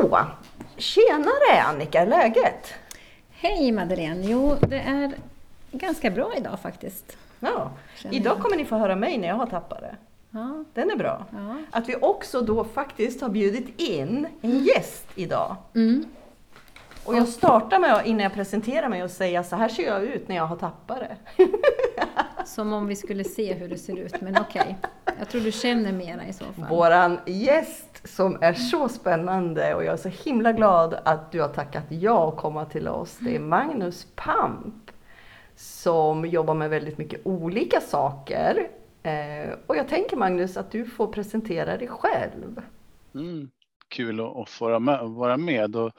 Så, tjenare Annika, läget? Hej Madeleine! Jo, det är ganska bra idag faktiskt. Ja, idag kommer ni få höra mig när jag har tappat det. Ja. Den är bra. Ja. Att vi också då faktiskt har bjudit in en gäst idag. Mm. Och jag startar med innan jag presenterar mig och säga så här ser jag ut när jag har tappat det. Som om vi skulle se hur det ser ut, men okej. Jag tror du känner mera i så fall. Våran gäst som är så spännande och jag är så himla glad att du har tackat ja att komma till oss. Det är Magnus Pamp som jobbar med väldigt mycket olika saker. Eh, och jag tänker Magnus att du får presentera dig själv. Mm, kul att, att få vara med, vara med. Och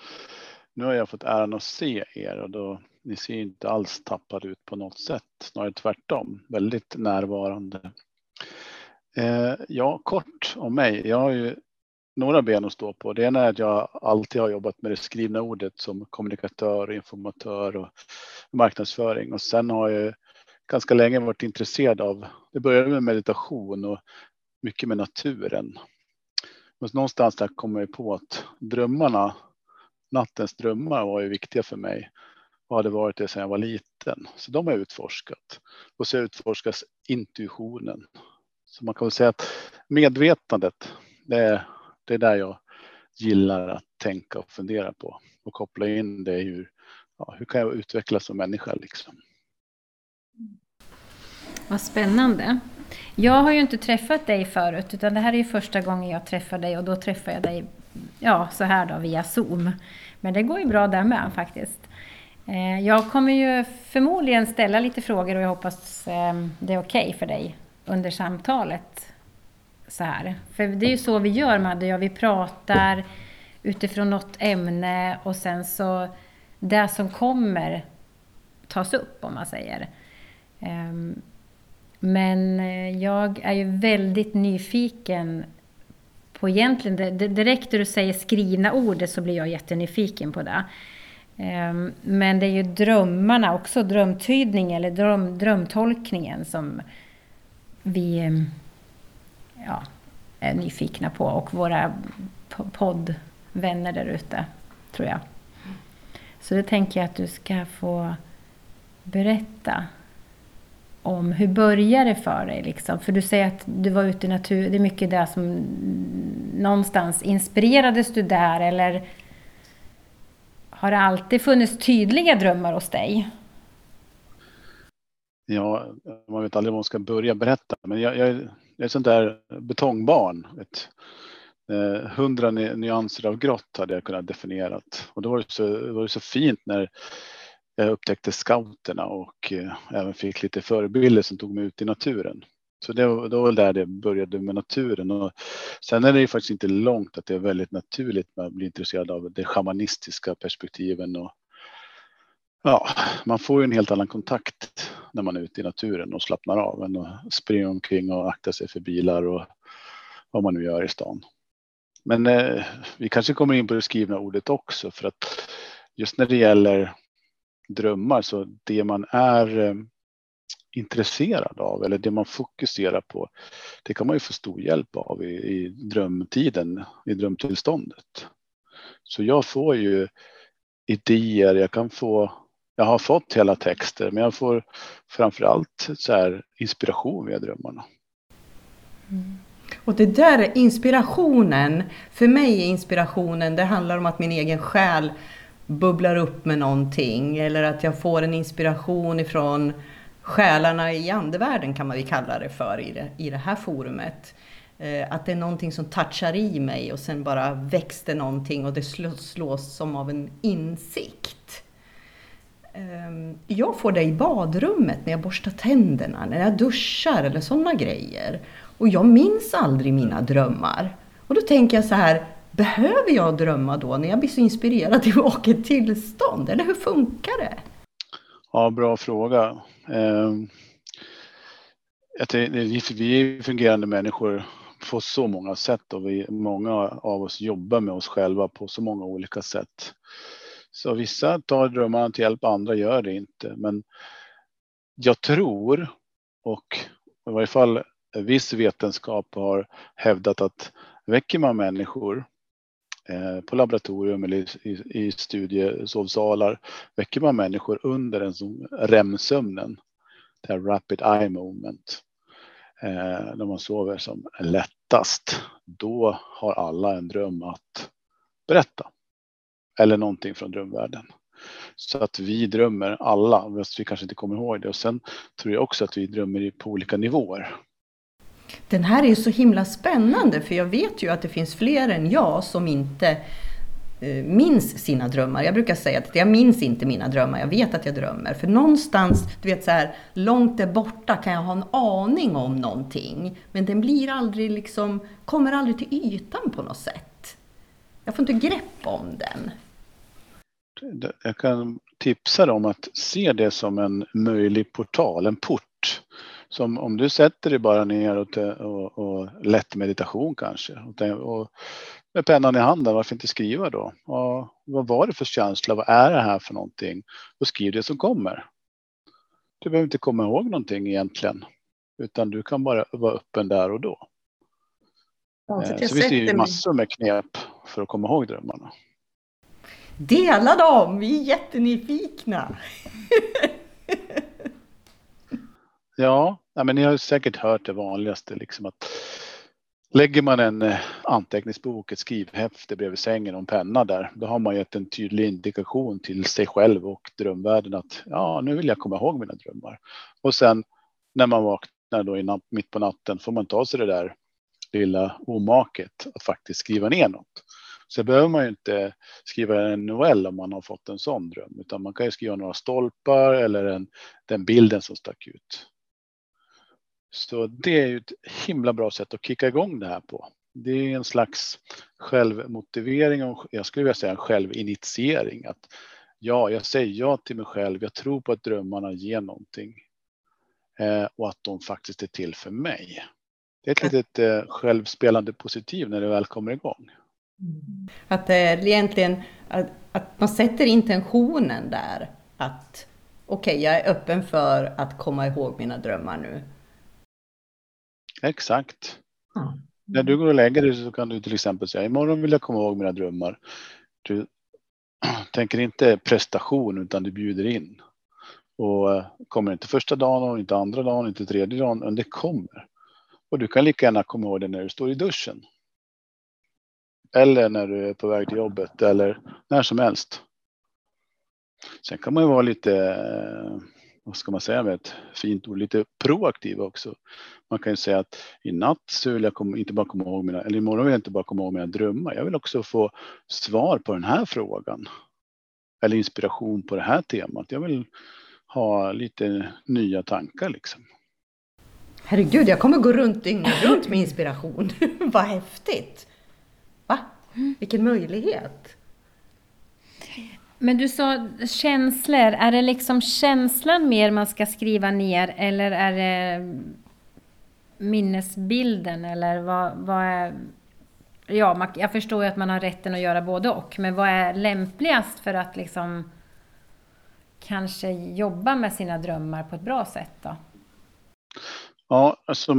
nu har jag fått äran att se er och då, ni ser inte alls tappade ut på något sätt, snarare tvärtom, väldigt närvarande. Eh, ja, kort om mig. Jag har ju några ben att stå på. Det ena är att jag alltid har jobbat med det skrivna ordet som kommunikatör, informatör och marknadsföring. Och sen har jag ganska länge varit intresserad av, det började med meditation och mycket med naturen. Men någonstans där kom jag på att drömmarna, nattens drömmar var ju viktiga för mig och hade varit det sedan jag var liten. Så de har jag utforskat. Och så utforskas intuitionen. Så man kan väl säga att medvetandet, det är, det är där jag gillar att tänka och fundera på och koppla in det i hur, ja, hur kan jag utvecklas som människa liksom. Vad spännande. Jag har ju inte träffat dig förut, utan det här är ju första gången jag träffar dig och då träffar jag dig ja, så här då via Zoom. Men det går ju bra där med faktiskt. Eh, jag kommer ju förmodligen ställa lite frågor och jag hoppas ehm, det är okej okay för dig under samtalet. Så här. För det är ju så vi gör Madde och jag, vi pratar utifrån något ämne och sen så det som kommer tas upp om man säger. Ehm, men eh, jag är ju väldigt nyfiken på egentligen, det, direkt när du säger skrivna ordet så blir jag jättenyfiken på det. Ehm, men det är ju drömmarna också, drömtydning eller dröm, drömtolkningen som vi ehm, ja, är nyfikna på och våra poddvänner där ute, tror jag. Så det tänker jag att du ska få berätta om hur började det för dig? Liksom? För du säger att du var ute i naturen. Det är mycket där som någonstans inspirerades du där eller har det alltid funnits tydliga drömmar hos dig? Ja, man vet aldrig var man ska börja berätta, men jag, jag, jag är ett sånt där betongbarn. Ett, eh, hundra nyanser av grått hade jag kunnat definiera. Och då var det så, det var det så fint när jag upptäckte scouterna och eh, även fick lite förebilder som tog mig ut i naturen. Så det var, det var väl där det började med naturen. Och sen är det ju faktiskt inte långt att det är väldigt naturligt att bli intresserad av de shamanistiska perspektiven. Och, ja, man får ju en helt annan kontakt när man är ute i naturen och slappnar av än att springa omkring och akta sig för bilar och vad man nu gör i stan. Men eh, vi kanske kommer in på det skrivna ordet också för att just när det gäller drömmar så det man är eh, intresserad av eller det man fokuserar på, det kan man ju få stor hjälp av i, i drömtiden, i drömtillståndet. Så jag får ju idéer, jag kan få, jag har fått hela texter, men jag får framförallt så här inspiration via drömmarna. Mm. Och det där är inspirationen, för mig är inspirationen, det handlar om att min egen själ bubblar upp med någonting eller att jag får en inspiration ifrån själarna i andevärlden kan man ju kalla det för i det, i det här forumet. Eh, att det är någonting som touchar i mig och sen bara växte någonting och det slås, slås som av en insikt. Ehm, jag får det i badrummet när jag borstar tänderna, när jag duschar eller sådana grejer. Och jag minns aldrig mina drömmar. Och då tänker jag så här, Behöver jag drömma då när jag blir så inspirerad i vaket tillstånd? Eller hur funkar det? Ja, bra fråga. Ehm, vi är fungerande människor på så många sätt och vi, många av oss jobbar med oss själva på så många olika sätt. Så vissa tar drömmarna till hjälp, andra gör det inte. Men jag tror och i varje fall viss vetenskap har hävdat att väcker man människor Eh, på laboratorium eller i, i, i studiesovsalar väcker man människor under den som REM-sömnen, det här rapid eye movement, eh, när man sover som lättast, då har alla en dröm att berätta. Eller någonting från drömvärlden. Så att vi drömmer alla, fast vi kanske inte kommer ihåg det. Och sen tror jag också att vi drömmer på olika nivåer. Den här är så himla spännande för jag vet ju att det finns fler än jag som inte eh, minns sina drömmar. Jag brukar säga att jag minns inte mina drömmar, jag vet att jag drömmer. För någonstans, du vet så här, långt där borta kan jag ha en aning om någonting. Men den blir aldrig liksom, kommer aldrig till ytan på något sätt. Jag får inte grepp om den. Jag kan tipsa dig om att se det som en möjlig portal, en port som om du sätter dig bara ner och, och, och lätt meditation kanske och, och med pennan i handen, varför inte skriva då? Och vad var det för känsla? Vad är det här för någonting? Och skriv det som kommer. Du behöver inte komma ihåg någonting egentligen, utan du kan bara vara öppen där och då. Ja, så, eh, så finns det ju massor med knep för att komma ihåg drömmarna. Dela dem, vi är jättenyfikna. Ja, men ni har säkert hört det vanligaste liksom att lägger man en eh, anteckningsbok, ett skrivhäfte bredvid sängen och en penna där, då har man gett en tydlig indikation till sig själv och drömvärlden att ja, nu vill jag komma ihåg mina drömmar. Och sen när man vaknar då innan, mitt på natten får man ta sig det där lilla omaket att faktiskt skriva ner något. Så behöver man ju inte skriva en novell om man har fått en sån dröm, utan man kan ju skriva några stolpar eller en, den bilden som stack ut. Så det är ju ett himla bra sätt att kicka igång det här på. Det är en slags självmotivering och jag skulle vilja säga en självinitiering. Att ja, jag säger ja till mig själv. Jag tror på att drömmarna ger någonting eh, och att de faktiskt är till för mig. Det är ett litet eh, självspelande positiv när det väl kommer igång. Att det är egentligen att, att man sätter intentionen där. Att okej, okay, jag är öppen för att komma ihåg mina drömmar nu. Exakt. Mm. När du går och lägger dig så kan du till exempel säga imorgon vill jag komma ihåg mina drömmar. Du tänker inte prestation utan du bjuder in. Och eh, kommer inte första dagen och inte andra dagen, inte tredje dagen, men det kommer. Och du kan lika gärna komma ihåg det när du står i duschen. Eller när du är på väg till jobbet eller när som helst. Sen kan man ju vara lite eh, vad ska man säga med ett fint ord, lite proaktiv också. Man kan ju säga att i natt så vill jag komma, inte bara komma ihåg mina, eller imorgon vill jag inte bara komma ihåg mina drömmar. Jag vill också få svar på den här frågan. Eller inspiration på det här temat. Jag vill ha lite nya tankar liksom. Herregud, jag kommer gå runt dygnet runt med inspiration. Vad häftigt! Va? Vilken möjlighet! Men du sa känslor, är det liksom känslan mer man ska skriva ner eller är det minnesbilden eller vad, vad är... Ja, jag förstår ju att man har rätten att göra både och, men vad är lämpligast för att liksom kanske jobba med sina drömmar på ett bra sätt då? Ja, alltså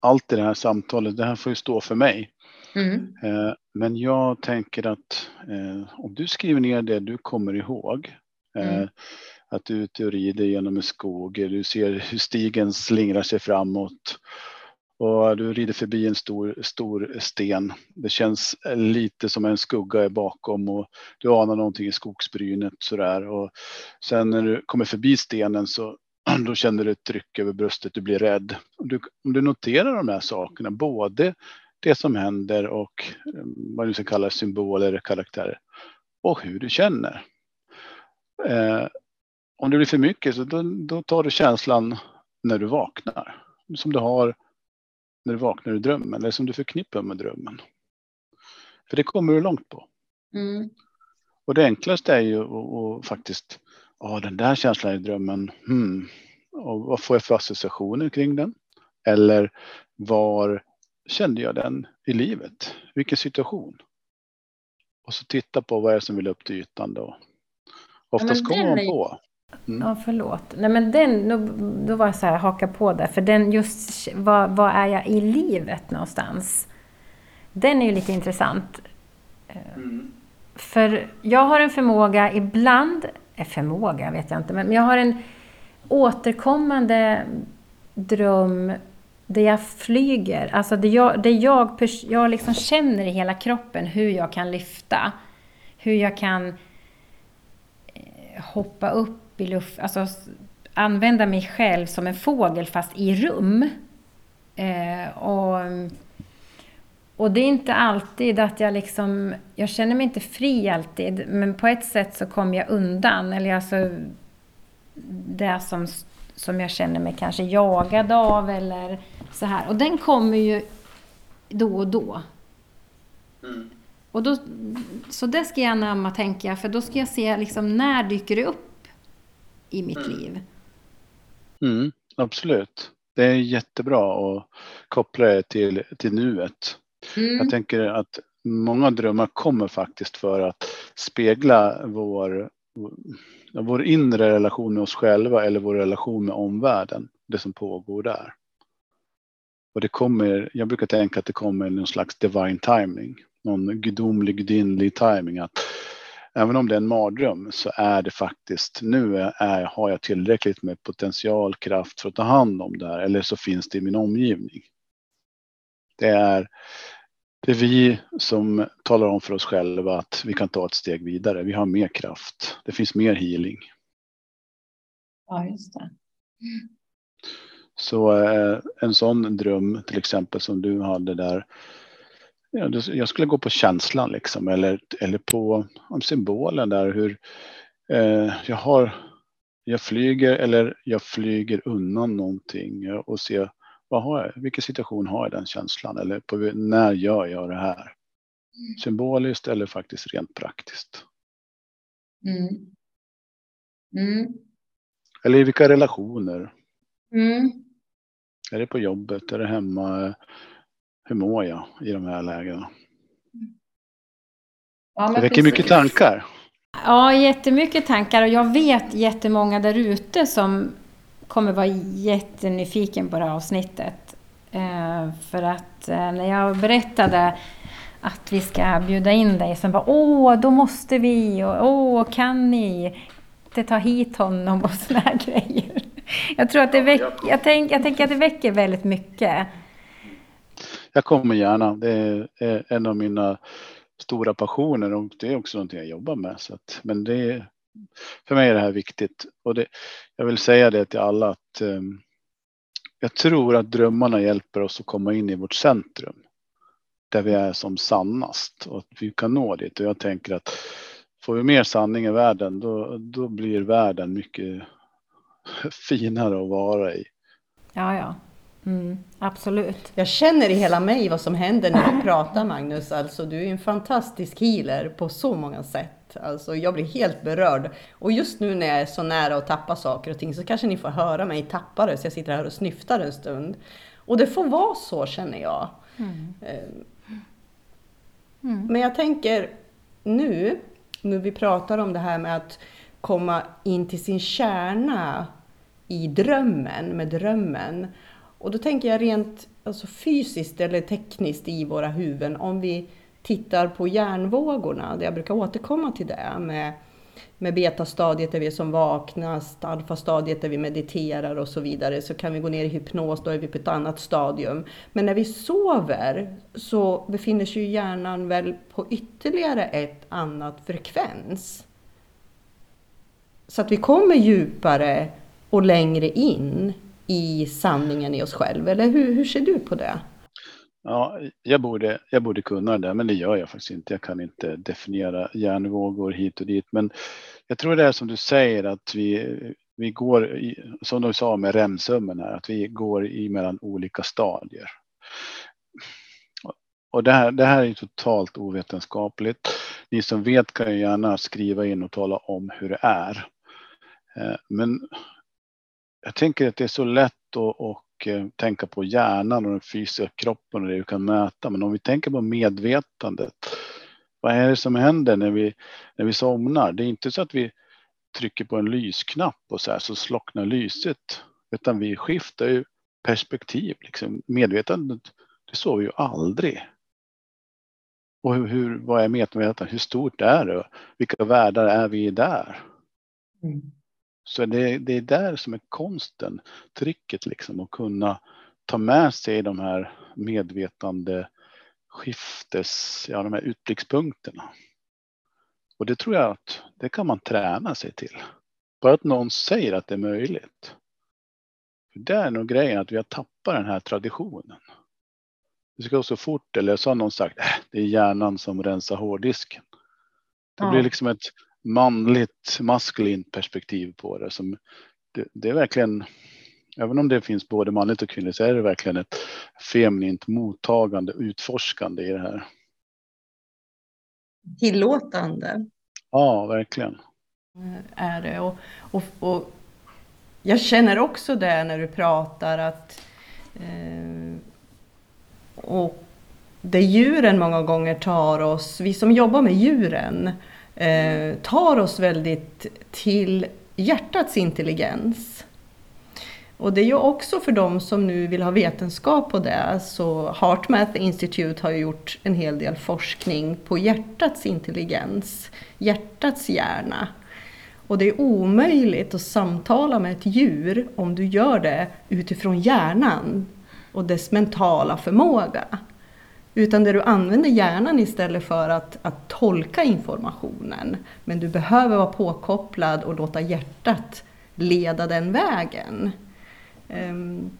allt i det här samtalet, det här får ju stå för mig. Mm. Eh, men jag tänker att eh, om du skriver ner det du kommer ihåg, eh, mm. att du är ute och rider genom en skog, du ser hur stigen slingrar sig framåt och du rider förbi en stor, stor sten. Det känns lite som en skugga är bakom och du anar någonting i skogsbrynet sådär. Och sen när du kommer förbi stenen så då känner du ett tryck över bröstet, du blir rädd. Du, om du noterar de här sakerna, både det som händer och eh, vad du ska kalla symboler, karaktärer och hur du känner. Eh, om det blir för mycket så då, då, tar du känslan när du vaknar. Som du har när du vaknar i drömmen eller som du förknippar med drömmen. För det kommer du långt på. Mm. Och det enklaste är ju att faktiskt, ja den där känslan i drömmen, hmm, och vad får jag för associationer kring den? Eller var kände jag den i livet? Vilken situation? Och så titta på vad är det som vill upp till ytan då. Oftast ja, kommer man är... på. Mm. Ja, förlåt. Nej, men den, då, då var jag så här, haka på där. För den just, vad, vad är jag i livet någonstans? Den är ju lite intressant. Mm. För jag har en förmåga ibland, eh, förmåga vet jag inte, men jag har en återkommande dröm där jag flyger. Alltså det jag, det jag, jag liksom känner i hela kroppen hur jag kan lyfta. Hur jag kan eh, hoppa upp i luft, alltså använda mig själv som en fågel fast i rum. Eh, och, och det är inte alltid att jag liksom, jag känner mig inte fri alltid, men på ett sätt så kommer jag undan. Eller alltså det som, som jag känner mig kanske jagad av eller så här. Och den kommer ju då och då. Mm. Och då så det ska jag anamma, tänker jag, för då ska jag se liksom när dyker det upp i mitt mm. liv. Mm, absolut. Det är jättebra att koppla det till, till nuet. Mm. Jag tänker att många drömmar kommer faktiskt för att spegla vår, vår inre relation med oss själva eller vår relation med omvärlden. Det som pågår där. Och det kommer, jag brukar tänka att det kommer någon slags divine timing. Någon gudomlig, gudinnlig timing. Att även om det är en mardröm så är det faktiskt nu är, har jag tillräckligt med potential, kraft för att ta hand om det här. Eller så finns det i min omgivning. Det är, det är vi som talar om för oss själva att vi kan ta ett steg vidare. Vi har mer kraft. Det finns mer healing. Ja, just det. Så eh, en sån dröm till exempel som du hade där. Ja, jag skulle gå på känslan liksom eller, eller på symbolen där hur eh, jag har. Jag flyger eller jag flyger undan någonting och ser vad har jag, vilken situation har jag den känslan eller på, när gör jag det här? Mm. Symboliskt eller faktiskt rent praktiskt. Mm. Mm. Eller i vilka relationer. Mm. Är det på jobbet? Är det hemma? Hur mår jag i de här lägena? Ja, det väcker mycket tankar. Ja, jättemycket tankar och jag vet jättemånga där ute som kommer vara jättenyfiken på det här avsnittet. Eh, för att eh, när jag berättade att vi ska bjuda in dig, så bara åh, då måste vi och åh, kan ni inte ta hit honom och såna här grejer. Jag tror att det väcker, jag, tänk, jag tänker att det väcker väldigt mycket. Jag kommer gärna. Det är en av mina stora passioner och det är också någonting jag jobbar med. Så att, men det är, för mig är det här viktigt och det, jag vill säga det till alla att um, jag tror att drömmarna hjälper oss att komma in i vårt centrum där vi är som sannast och att vi kan nå dit. Och jag tänker att får vi mer sanning i världen, då, då blir världen mycket finare att vara i. Ja, ja. Mm, absolut. Jag känner i hela mig vad som händer när du pratar Magnus. Alltså, du är en fantastisk healer på så många sätt. Alltså, jag blir helt berörd. Och just nu när jag är så nära att tappa saker och ting så kanske ni får höra mig tappa det. Så jag sitter här och snyftar en stund. Och det får vara så känner jag. Mm. Ehm. Mm. Men jag tänker nu, nu vi pratar om det här med att komma in till sin kärna i drömmen, med drömmen. Och då tänker jag rent alltså fysiskt eller tekniskt i våra huvuden, om vi tittar på hjärnvågorna, där jag brukar återkomma till det med, med betastadiet där vi är som vaknast, alfastadiet där vi mediterar och så vidare, så kan vi gå ner i hypnos, då är vi på ett annat stadium. Men när vi sover så befinner sig hjärnan väl på ytterligare ett annat frekvens. Så att vi kommer djupare och längre in i sanningen i oss själva. Eller hur, hur ser du på det? Ja, jag borde, jag borde kunna det, men det gör jag faktiskt inte. Jag kan inte definiera hjärnvågor hit och dit. Men jag tror det är som du säger att vi, vi går, i, som du sa med remsummen här, att vi går i mellan olika stadier. Och det här, det här är totalt ovetenskapligt. Ni som vet kan ju gärna skriva in och tala om hur det är. Eh, men jag tänker att det är så lätt att och, eh, tänka på hjärnan och den fysiska kroppen och det vi kan mäta. Men om vi tänker på medvetandet. Vad är det som händer när vi, när vi somnar? Det är inte så att vi trycker på en lysknapp och så här så slocknar lyset. Utan vi skiftar ju perspektiv. Liksom. Medvetandet, det sover ju aldrig. Och hur, hur, vad är medvetandet? Hur stort är det? Vilka världar är vi där? Mm. Så det, det är där som är konsten, tricket liksom att kunna ta med sig de här medvetande skiftes, ja de här utblickspunkterna. Och det tror jag att det kan man träna sig till. Bara att någon säger att det är möjligt. För det är nog grejen att vi har tappat den här traditionen. Det ska gå så fort, eller så har någon sagt, äh, det är hjärnan som rensar hårddisken. Det ja. blir liksom ett manligt, maskulint perspektiv på det. Som, det, det är verkligen, även om det finns både manligt och kvinnligt, så är det verkligen ett feminint mottagande, utforskande i det här. Tillåtande. Ja, verkligen. Är det. Och, och, och jag känner också det när du pratar att eh, och det djuren många gånger tar oss, vi som jobbar med djuren, eh, tar oss väldigt till hjärtats intelligens. Och det är ju också för de som nu vill ha vetenskap på det, så HeartMath Institute har gjort en hel del forskning på hjärtats intelligens, hjärtats hjärna. Och det är omöjligt att samtala med ett djur om du gör det utifrån hjärnan och dess mentala förmåga. Utan där du använder hjärnan istället för att, att tolka informationen. Men du behöver vara påkopplad och låta hjärtat leda den vägen. Um,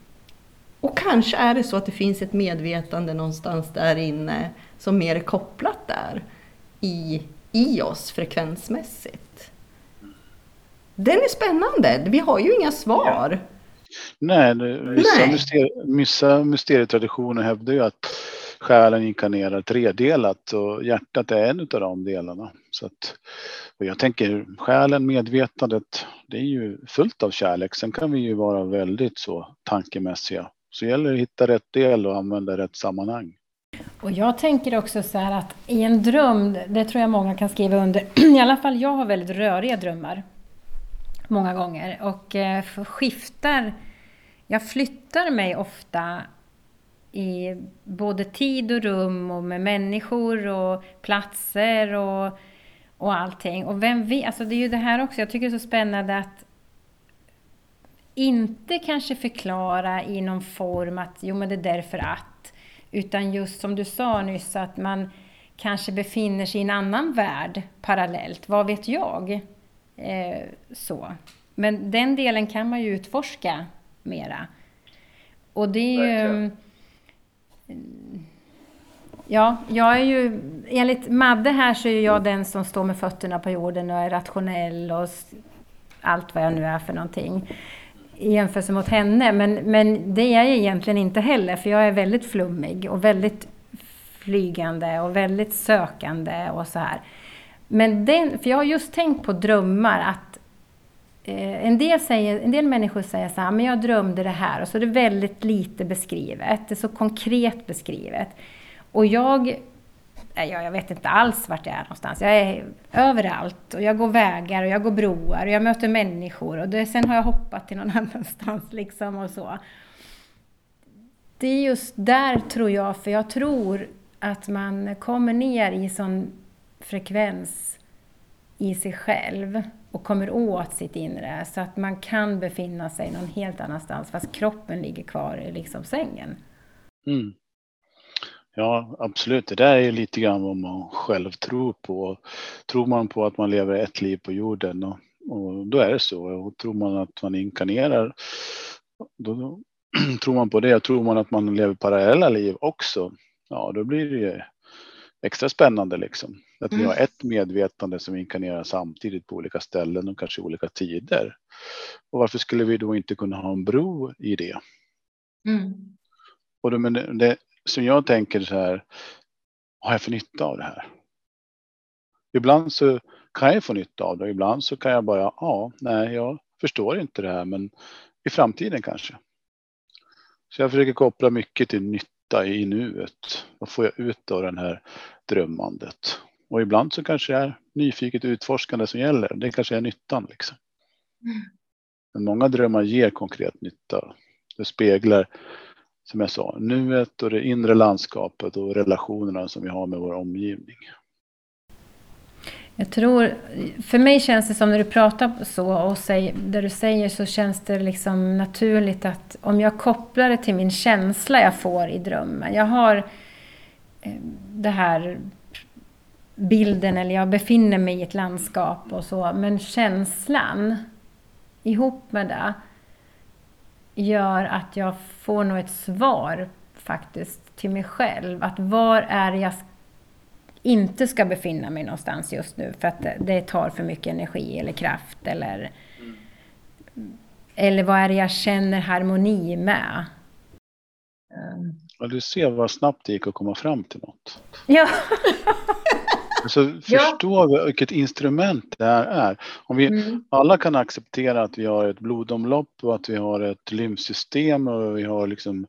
och kanske är det så att det finns ett medvetande någonstans där inne som mer är kopplat där i, i oss frekvensmässigt. Den är spännande. Vi har ju inga svar. Nej, vissa, Nej. Myster, vissa mysterietraditioner hävdar ju att själen inkarnerar tredelat och hjärtat är en av de delarna. Så att, och jag tänker själen, medvetandet, det är ju fullt av kärlek. Sen kan vi ju vara väldigt så tankemässiga. Så det gäller att hitta rätt del och använda rätt sammanhang. Och jag tänker också så här att i en dröm, det tror jag många kan skriva under, i alla fall jag har väldigt röriga drömmar många gånger och eh, skiftar. Jag flyttar mig ofta i både tid och rum och med människor och platser och, och allting. Och vem vet, alltså det är ju det här också, jag tycker det är så spännande att inte kanske förklara i någon form att jo men det är därför att, utan just som du sa nyss att man kanske befinner sig i en annan värld parallellt, vad vet jag? Eh, så. Men den delen kan man ju utforska mera. Och det är ju... Mm. Ja, jag är ju... Enligt Madde här så är jag den som står med fötterna på jorden och är rationell och allt vad jag nu är för någonting i jämförelse mot henne. Men, men det är jag egentligen inte heller, för jag är väldigt flummig och väldigt flygande och väldigt sökande och så här. Men den, för jag har just tänkt på drömmar, att Eh, en, del säger, en del människor säger så här, men jag drömde det här, och så är det väldigt lite beskrivet, det är så konkret beskrivet. Och jag, jag, jag vet inte alls vart jag är någonstans. Jag är överallt och jag går vägar och jag går broar och jag möter människor och det, sen har jag hoppat till någon annanstans liksom och så. Det är just där tror jag, för jag tror att man kommer ner i sån frekvens i sig själv och kommer åt sitt inre så att man kan befinna sig någon helt annanstans fast kroppen ligger kvar i liksom sängen. Mm. Ja, absolut. Det där är lite grann vad man själv tror på. Tror man på att man lever ett liv på jorden och, och då är det så. Och tror man att man inkarnerar, då, då tror man på det. Tror man att man lever parallella liv också, ja då blir det ju extra spännande liksom. Att vi har mm. ett medvetande som inkarnerar samtidigt på olika ställen och kanske olika tider. Och varför skulle vi då inte kunna ha en bro i det? Mm. Och då, men det, det, som jag tänker så här, har jag för nytta av det här? Ibland så kan jag få nytta av det, ibland så kan jag bara, ja, nej, jag förstår inte det här, men i framtiden kanske. Så jag försöker koppla mycket till nytta i nuet. Vad får jag ut av den här drömmandet? Och ibland så kanske det är nyfiket utforskande som gäller. Det kanske är nyttan liksom. Mm. Men många drömmar ger konkret nytta. Det speglar som jag sa, nuet och det inre landskapet och relationerna som vi har med vår omgivning. Jag tror, för mig känns det som när du pratar så och säger, det du säger så känns det liksom naturligt att om jag kopplar det till min känsla jag får i drömmen. Jag har den det här bilden eller jag befinner mig i ett landskap och så, men känslan ihop med det gör att jag får nog ett svar faktiskt till mig själv. Att var är jag inte ska befinna mig någonstans just nu för att det tar för mycket energi eller kraft eller mm. eller vad är det jag känner harmoni med? Ja, du ser vad snabbt det gick att komma fram till något. Ja. Så förstå ja. vilket instrument det här är. Om vi mm. alla kan acceptera att vi har ett blodomlopp och att vi har ett lymfsystem och vi har liksom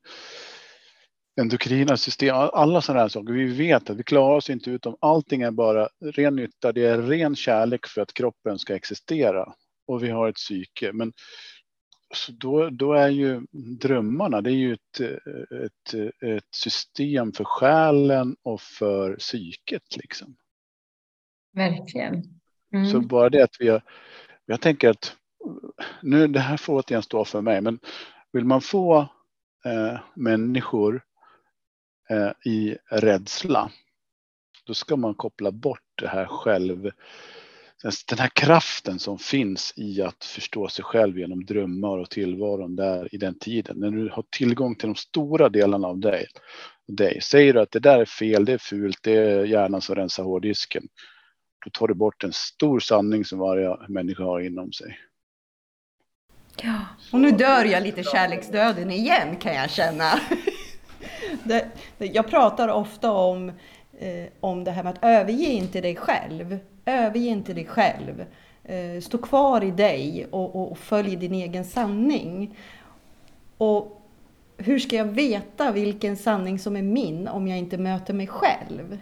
endokrina system, alla sådana här saker. Vi vet att vi klarar oss inte utom allting är bara ren nytta. Det är ren kärlek för att kroppen ska existera och vi har ett psyke. Men så då, då är ju drömmarna, det är ju ett, ett, ett system för själen och för psyket liksom. Verkligen. Mm. Så bara det att vi har, jag tänker att nu det här får återigen stå för mig, men vill man få eh, människor eh, i rädsla, då ska man koppla bort det här själv, den här kraften som finns i att förstå sig själv genom drömmar och tillvaron där i den tiden. När du har tillgång till de stora delarna av dig. dig. Säger du att det där är fel, det är fult, det är hjärnan som rensar hårddisken. Då tar du bort en stor sanning som varje människa har inom sig. Ja, och nu dör jag lite kärleksdöden igen kan jag känna. det, det, jag pratar ofta om, eh, om det här med att överge inte dig själv. Överge inte dig själv. Eh, stå kvar i dig och, och, och följ din egen sanning. Och hur ska jag veta vilken sanning som är min om jag inte möter mig själv?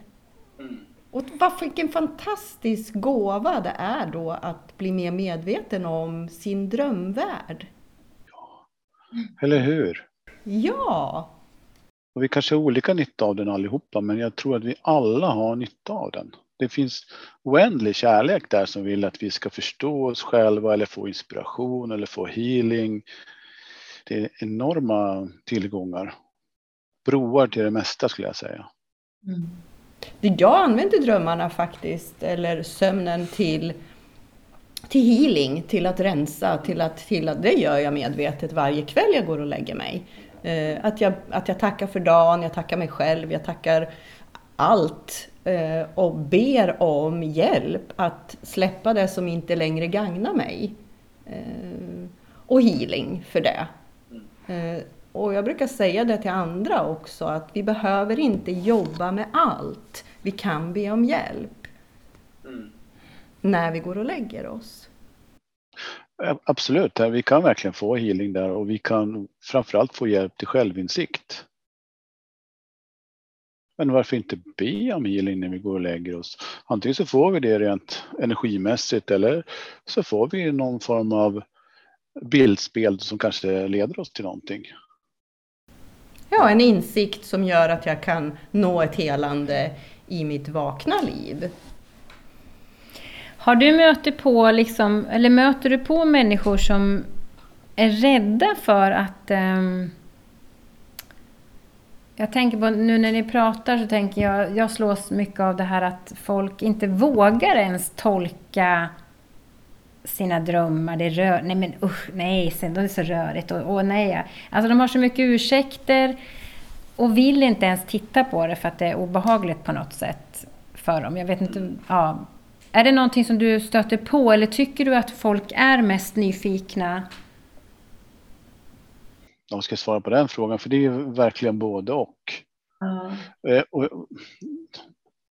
Mm. Och vilken fantastisk gåva det är då att bli mer medveten om sin drömvärld. Ja, eller hur? Ja! Och vi kanske har olika nytta av den allihopa, men jag tror att vi alla har nytta av den. Det finns oändlig kärlek där som vill att vi ska förstå oss själva eller få inspiration eller få healing. Det är enorma tillgångar. Broar till det mesta skulle jag säga. Mm. Jag använder drömmarna faktiskt, eller sömnen till, till healing, till att rensa, till att, till att, det gör jag medvetet varje kväll jag går och lägger mig. Eh, att, jag, att jag tackar för dagen, jag tackar mig själv, jag tackar allt eh, och ber om hjälp att släppa det som inte längre gagnar mig. Eh, och healing för det. Och jag brukar säga det till andra också, att vi behöver inte jobba med allt. Vi kan be om hjälp. Mm. När vi går och lägger oss. Absolut, vi kan verkligen få healing där och vi kan framförallt få hjälp till självinsikt. Men varför inte be om healing när vi går och lägger oss? Antingen så får vi det rent energimässigt eller så får vi någon form av bildspel som kanske leder oss till någonting. Ja, en insikt som gör att jag kan nå ett helande i mitt vakna liv. Har du möter på, liksom, eller möter du på människor som är rädda för att... Um, jag tänker på, nu när ni pratar så tänker jag, jag slås mycket av det här att folk inte vågar ens tolka sina drömmar. Det är rör, nej men usch, nej, sen, det är så rörigt och, och nej. Alltså de har så mycket ursäkter och vill inte ens titta på det för att det är obehagligt på något sätt för dem. Jag vet inte, ja. Är det någonting som du stöter på eller tycker du att folk är mest nyfikna? Jag ska svara på den frågan för det är verkligen både och. Mm. och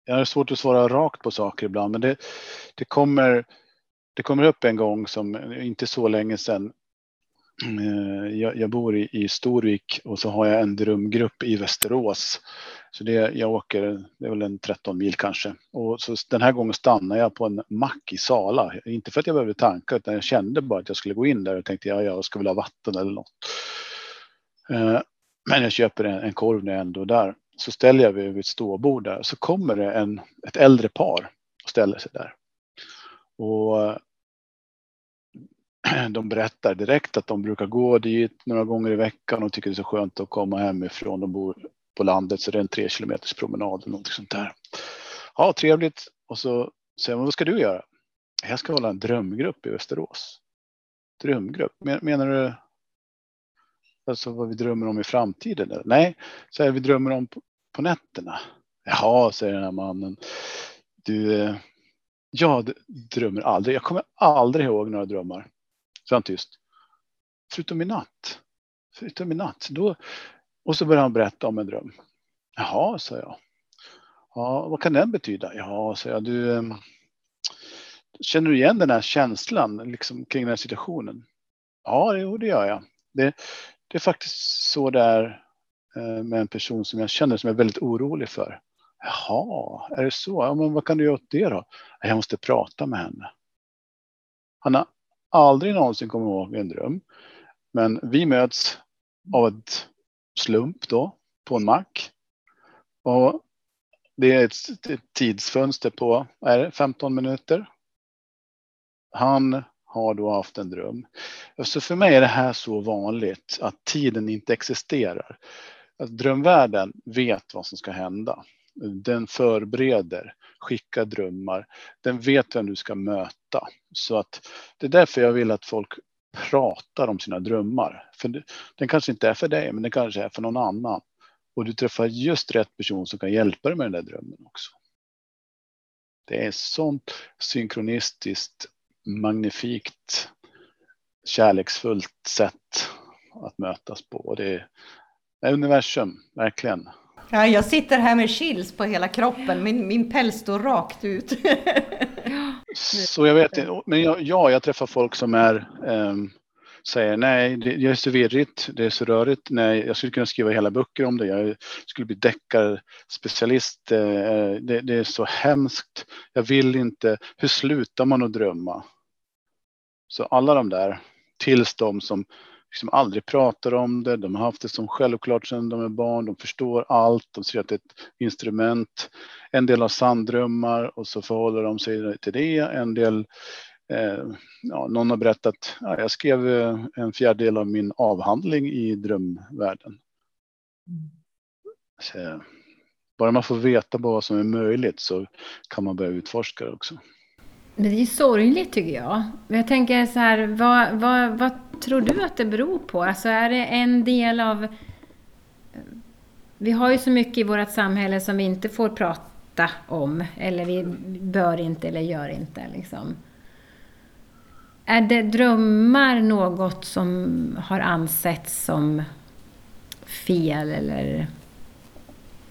jag har svårt att svara rakt på saker ibland men det, det kommer det kommer upp en gång som inte så länge sedan. Eh, jag, jag bor i, i, Storvik och så har jag en drömgrupp i Västerås. Så det, jag åker, det är väl en 13 mil kanske. Och så den här gången stannar jag på en mack i Sala. Inte för att jag behövde tanka utan jag kände bara att jag skulle gå in där och tänkte ja, jag ska väl ha vatten eller något. Eh, Men jag köper en, en korv när jag ändå är där. Så ställer jag mig vid ett ståbord där. Så kommer det en, ett äldre par och ställer sig där. Och eh, de berättar direkt att de brukar gå dit några gånger i veckan och tycker det är så skönt att komma hemifrån. De bor på landet så det är en tre kilometers promenad eller något sånt där. Ja, trevligt. Och så säger man, vad ska du göra? Jag ska hålla en drömgrupp i Västerås. Drömgrupp? Menar du alltså vad vi drömmer om i framtiden? Eller? Nej, så här, vi drömmer om på, på nätterna. Jaha, säger den här mannen. Du, eh, jag drömmer aldrig. Jag kommer aldrig ihåg några drömmar. Så han tyst. Förutom i natt. Förutom i natt. Då, och så började han berätta om en dröm. Jaha, sa jag. Ja, vad kan den betyda? Ja, sa jag. Du, ehm, känner du igen den här känslan liksom, kring den här situationen? Ja, det, det gör jag. Det, det är faktiskt så där eh, med en person som jag känner som jag är väldigt orolig för. Jaha, är det så? Ja, men vad kan du göra åt det då? Jag måste prata med henne. Han har aldrig någonsin kommit ihåg en dröm. Men vi möts av ett slump då på en mack. Och det är ett, ett tidsfönster på är det, 15 minuter. Han har då haft en dröm. Så för mig är det här så vanligt att tiden inte existerar. Att drömvärlden vet vad som ska hända. Den förbereder, skickar drömmar. Den vet vem du ska möta. Så att det är därför jag vill att folk pratar om sina drömmar. För den kanske inte är för dig, men den kanske är för någon annan. Och du träffar just rätt person som kan hjälpa dig med den där drömmen också. Det är sånt synkronistiskt, magnifikt, kärleksfullt sätt att mötas på. Det är universum, verkligen. Ja, jag sitter här med chills på hela kroppen. Min, min päls står rakt ut. så jag vet inte. Men jag, ja, jag träffar folk som är um, säger nej, det, det är så virrigt, det är så rörigt. Nej, jag skulle kunna skriva hela böcker om det. Jag skulle bli deckarspecialist. Eh, det, det är så hemskt. Jag vill inte. Hur slutar man att drömma? Så alla de där, tills de som liksom aldrig pratar om det. De har haft det som självklart sedan de är barn. De förstår allt. De ser att det är ett instrument. En del har sanddrömmar och så förhåller de sig till det. En del Eh, ja, någon har berättat, ja, jag skrev eh, en fjärdedel av min avhandling i drömvärlden. Så, bara man får veta vad som är möjligt så kan man börja utforska det också. Men det är sorgligt tycker jag. Jag tänker så här, vad, vad, vad tror du att det beror på? Alltså är det en del av... Vi har ju så mycket i vårt samhälle som vi inte får prata om. Eller vi bör inte eller gör inte. Liksom. Är det drömmar något som har ansetts som fel eller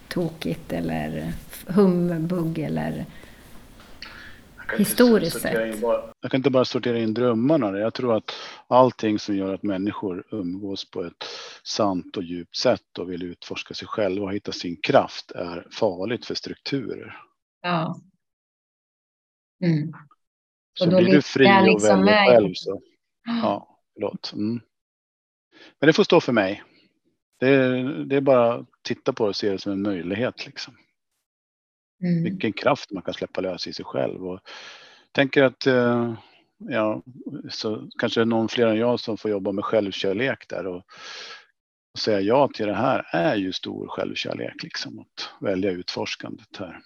tokigt eller humbug eller historiskt sett? Jag kan inte bara sortera in drömmarna. Jag tror att allting som gör att människor umgås på ett sant och djupt sätt och vill utforska sig själva och hitta sin kraft är farligt för strukturer. Ja. Mm. Så blir du fri och liksom väljer själv så. Ja, förlåt. Mm. Men det får stå för mig. Det är, det är bara att titta på det och se det som en möjlighet. Liksom. Mm. Vilken kraft man kan släppa lös i sig själv. Och tänker att eh, ja, så kanske det är någon fler än jag som får jobba med självkärlek där. Och, och säga ja till det här är ju stor självkärlek. Liksom, att välja utforskandet här.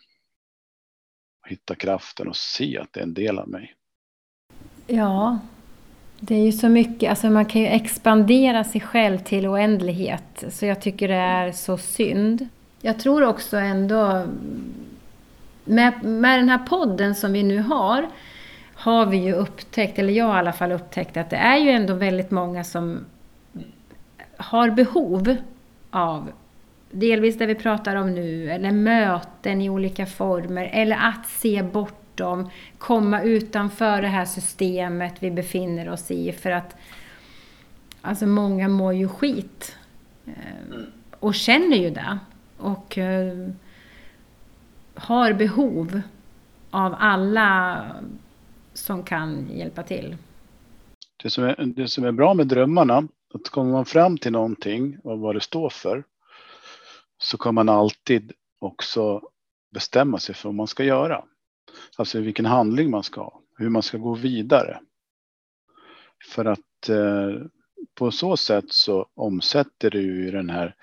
Hitta kraften och se att det är en del av mig. Ja, det är ju så mycket, alltså man kan ju expandera sig själv till oändlighet. Så jag tycker det är så synd. Jag tror också ändå, med, med den här podden som vi nu har, har vi ju upptäckt, eller jag har i alla fall upptäckt, att det är ju ändå väldigt många som har behov av delvis det vi pratar om nu, eller möten i olika former, eller att se bortom, komma utanför det här systemet vi befinner oss i. För att alltså många mår ju skit. Eh, och känner ju det. Och eh, har behov av alla som kan hjälpa till. Det som är, det som är bra med drömmarna att kommer man fram till någonting och vad det står för så kan man alltid också bestämma sig för vad man ska göra. Alltså vilken handling man ska ha, hur man ska gå vidare. För att eh, på så sätt så omsätter du ju den här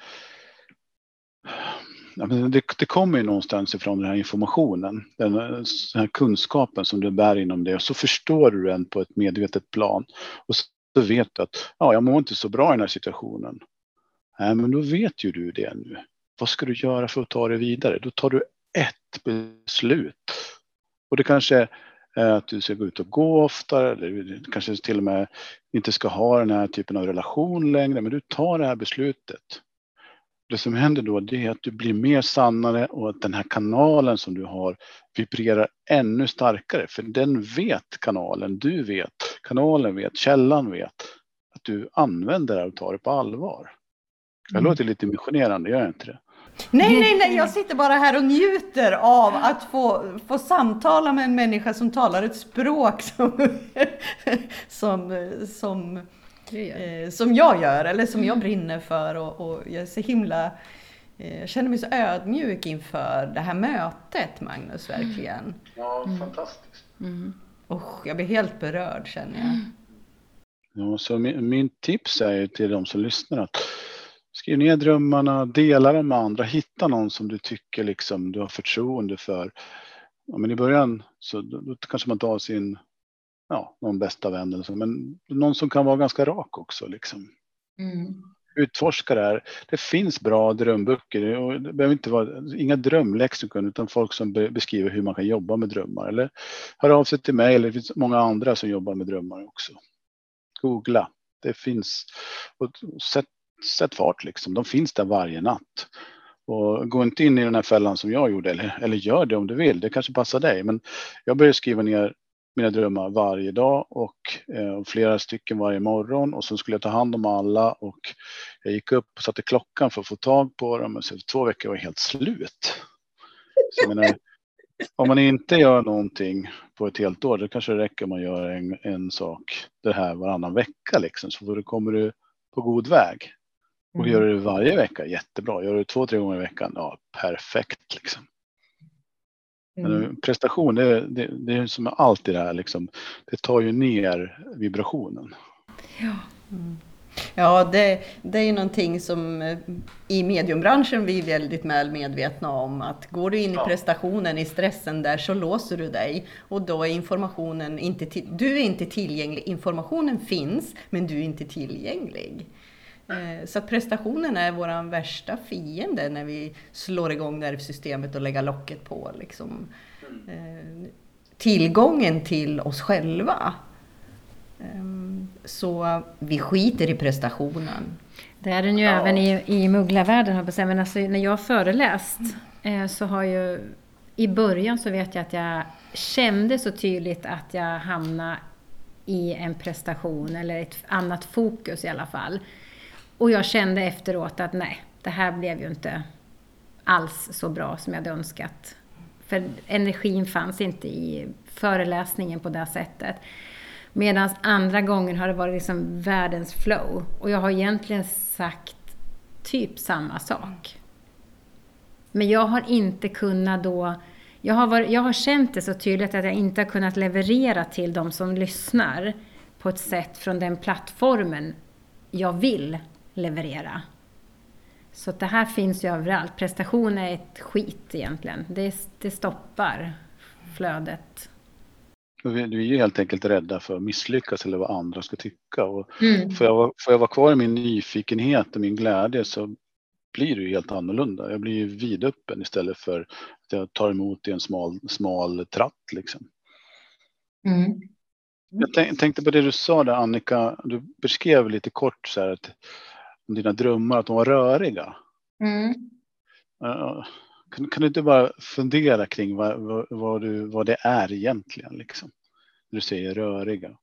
det, det kommer ju någonstans ifrån den här informationen, den, den här kunskapen som du bär inom dig och så förstår du den på ett medvetet plan. Och så vet du att ja, jag mår inte så bra i den här situationen. Nej, men då vet ju du det nu. Vad ska du göra för att ta det vidare? Då tar du ett beslut. Och det kanske är att du ska gå ut och gå oftare eller kanske till och med inte ska ha den här typen av relation längre. Men du tar det här beslutet. Det som händer då det är att du blir mer sannare och att den här kanalen som du har vibrerar ännu starkare. För den vet kanalen, du vet, kanalen vet, källan vet att du använder det och tar det på allvar. Jag mm. låter lite missionerande, gör jag inte det? Nej, nej, nej, jag sitter bara här och njuter av att få, få samtala med en människa som talar ett språk som, som, som, eh, som jag gör, eller som jag brinner för. Och, och jag är så himla eh, jag känner mig så ödmjuk inför det här mötet, Magnus, verkligen. Ja, mm. fantastiskt. Mm. Oh, jag blir helt berörd, känner jag. Ja, så min, min tips är till de som lyssnar att Skriv ner drömmarna, dela dem med andra, hitta någon som du tycker liksom du har förtroende för. Ja, men I början så då, då kanske man tar sin, ja, någon bästa vän eller så, men någon som kan vara ganska rak också. Liksom. Mm. Utforska det här. Det finns bra drömböcker och det behöver inte vara inga drömlexikon utan folk som beskriver hur man kan jobba med drömmar. Eller hör av sig till mig eller det finns många andra som jobbar med drömmar också. Googla. Det finns. Och sätt sätt fart liksom. De finns där varje natt. Och gå inte in i den här fällan som jag gjorde, eller, eller gör det om du vill. Det kanske passar dig. Men jag börjar skriva ner mina drömmar varje dag och eh, flera stycken varje morgon och så skulle jag ta hand om alla och jag gick upp och satte klockan för att få tag på dem. Så två veckor var jag helt slut. Så menar, om man inte gör någonting på ett helt år, då kanske det räcker om man gör en, en sak det här varannan vecka liksom, så då kommer du på god väg. Och mm. gör du det varje vecka, jättebra. Gör du det två, tre gånger i veckan, ja perfekt liksom. Mm. prestation, det, det, det är som alltid det här liksom. Det tar ju ner vibrationen. Ja. Mm. Ja, det, det är ju någonting som eh, i mediumbranschen vi är väldigt väl medvetna om att går du in i prestationen, i stressen där så låser du dig och då är informationen inte, till, du är inte tillgänglig. Informationen finns, men du är inte tillgänglig. Eh, så att prestationen är vår värsta fiende när vi slår igång nervsystemet och lägger locket på. Liksom. Eh, tillgången till oss själva. Ehm, så vi skiter i prestationen. Det är den ju ja. även i, i mugglarvärlden, men alltså, när jag har föreläst så har ju i början så vet jag att jag kände så tydligt att jag hamnade i en prestation eller ett annat fokus i alla fall. Och jag kände efteråt att nej, det här blev ju inte alls så bra som jag hade önskat. För energin fanns inte i föreläsningen på det sättet. Medan andra gånger har det varit liksom världens flow. Och jag har egentligen sagt typ samma sak. Men jag har inte kunnat då... Jag har, varit, jag har känt det så tydligt att jag inte har kunnat leverera till de som lyssnar på ett sätt från den plattformen jag vill leverera. Så det här finns ju överallt. Prestation är ett skit egentligen. Det, det stoppar flödet. Vi är ju helt enkelt rädda för att misslyckas eller vad andra ska tycka. Och mm. får, jag, får jag vara kvar i min nyfikenhet och min glädje så blir det ju helt annorlunda. Jag blir ju vidöppen istället för att jag tar emot i en smal, smal tratt. Liksom. Mm. Jag tänkte på det du sa där Annika, du beskrev lite kort så här att om dina drömmar, att de var röriga. Mm. Kan, kan, du inte bara fundera kring vad, vad, vad, du, vad det är egentligen? Liksom? När du säger röriga.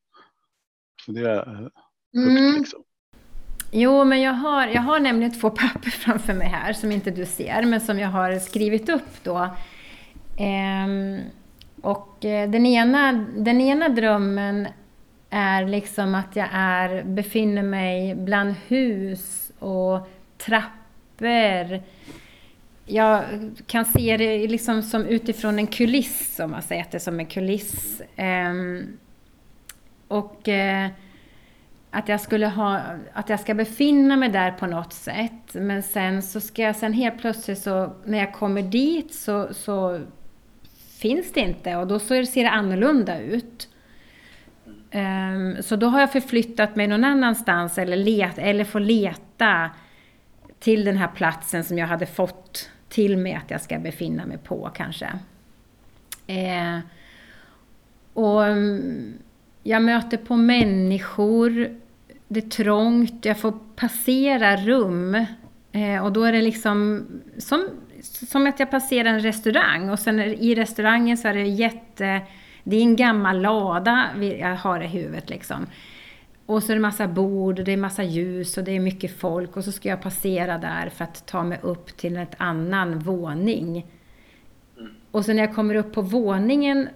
Fundera eh, högt mm. liksom. Jo, men jag har, jag har nämligen två papper framför mig här som inte du ser, men som jag har skrivit upp då. Ehm, och eh, den ena, den ena drömmen är liksom att jag är, befinner mig bland hus och trappor. Jag kan se det liksom som utifrån en kuliss, om man säger att det är som en kuliss. Um, och uh, att jag skulle ha, att jag ska befinna mig där på något sätt. Men sen så ska jag, sen helt plötsligt så, när jag kommer dit så, så finns det inte och då så ser det annorlunda ut. Um, så då har jag förflyttat mig någon annanstans eller, let, eller får leta till den här platsen som jag hade fått till mig att jag ska befinna mig på kanske. Eh, och mm, jag möter på människor, det är trångt, jag får passera rum. Eh, och då är det liksom som, som att jag passerar en restaurang och sen i restaurangen så är det jätte det är en gammal lada jag har i huvudet liksom. Och så är det massa bord och det är massa ljus och det är mycket folk och så ska jag passera där för att ta mig upp till en annan våning. Och sen när jag kommer upp på våningen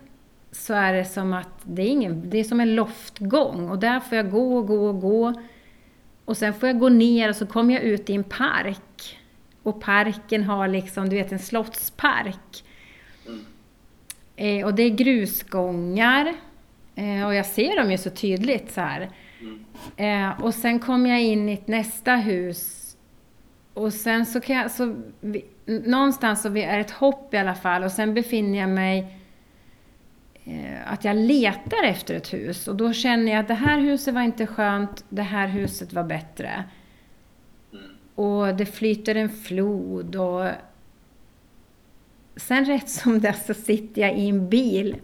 så är det som att det är, ingen, det är som en loftgång och där får jag gå och gå och gå. Och sen får jag gå ner och så kommer jag ut i en park. Och parken har liksom, du vet en slottspark. Eh, och det är grusgångar. Eh, och jag ser dem ju så tydligt så här. Eh, och sen kommer jag in i ett nästa hus. Och sen så kan jag, så, vi, någonstans så är ett hopp i alla fall. Och sen befinner jag mig eh, att jag letar efter ett hus. Och då känner jag att det här huset var inte skönt, det här huset var bättre. Och det flyter en flod och Sen rätt som det så sitter jag i en bil.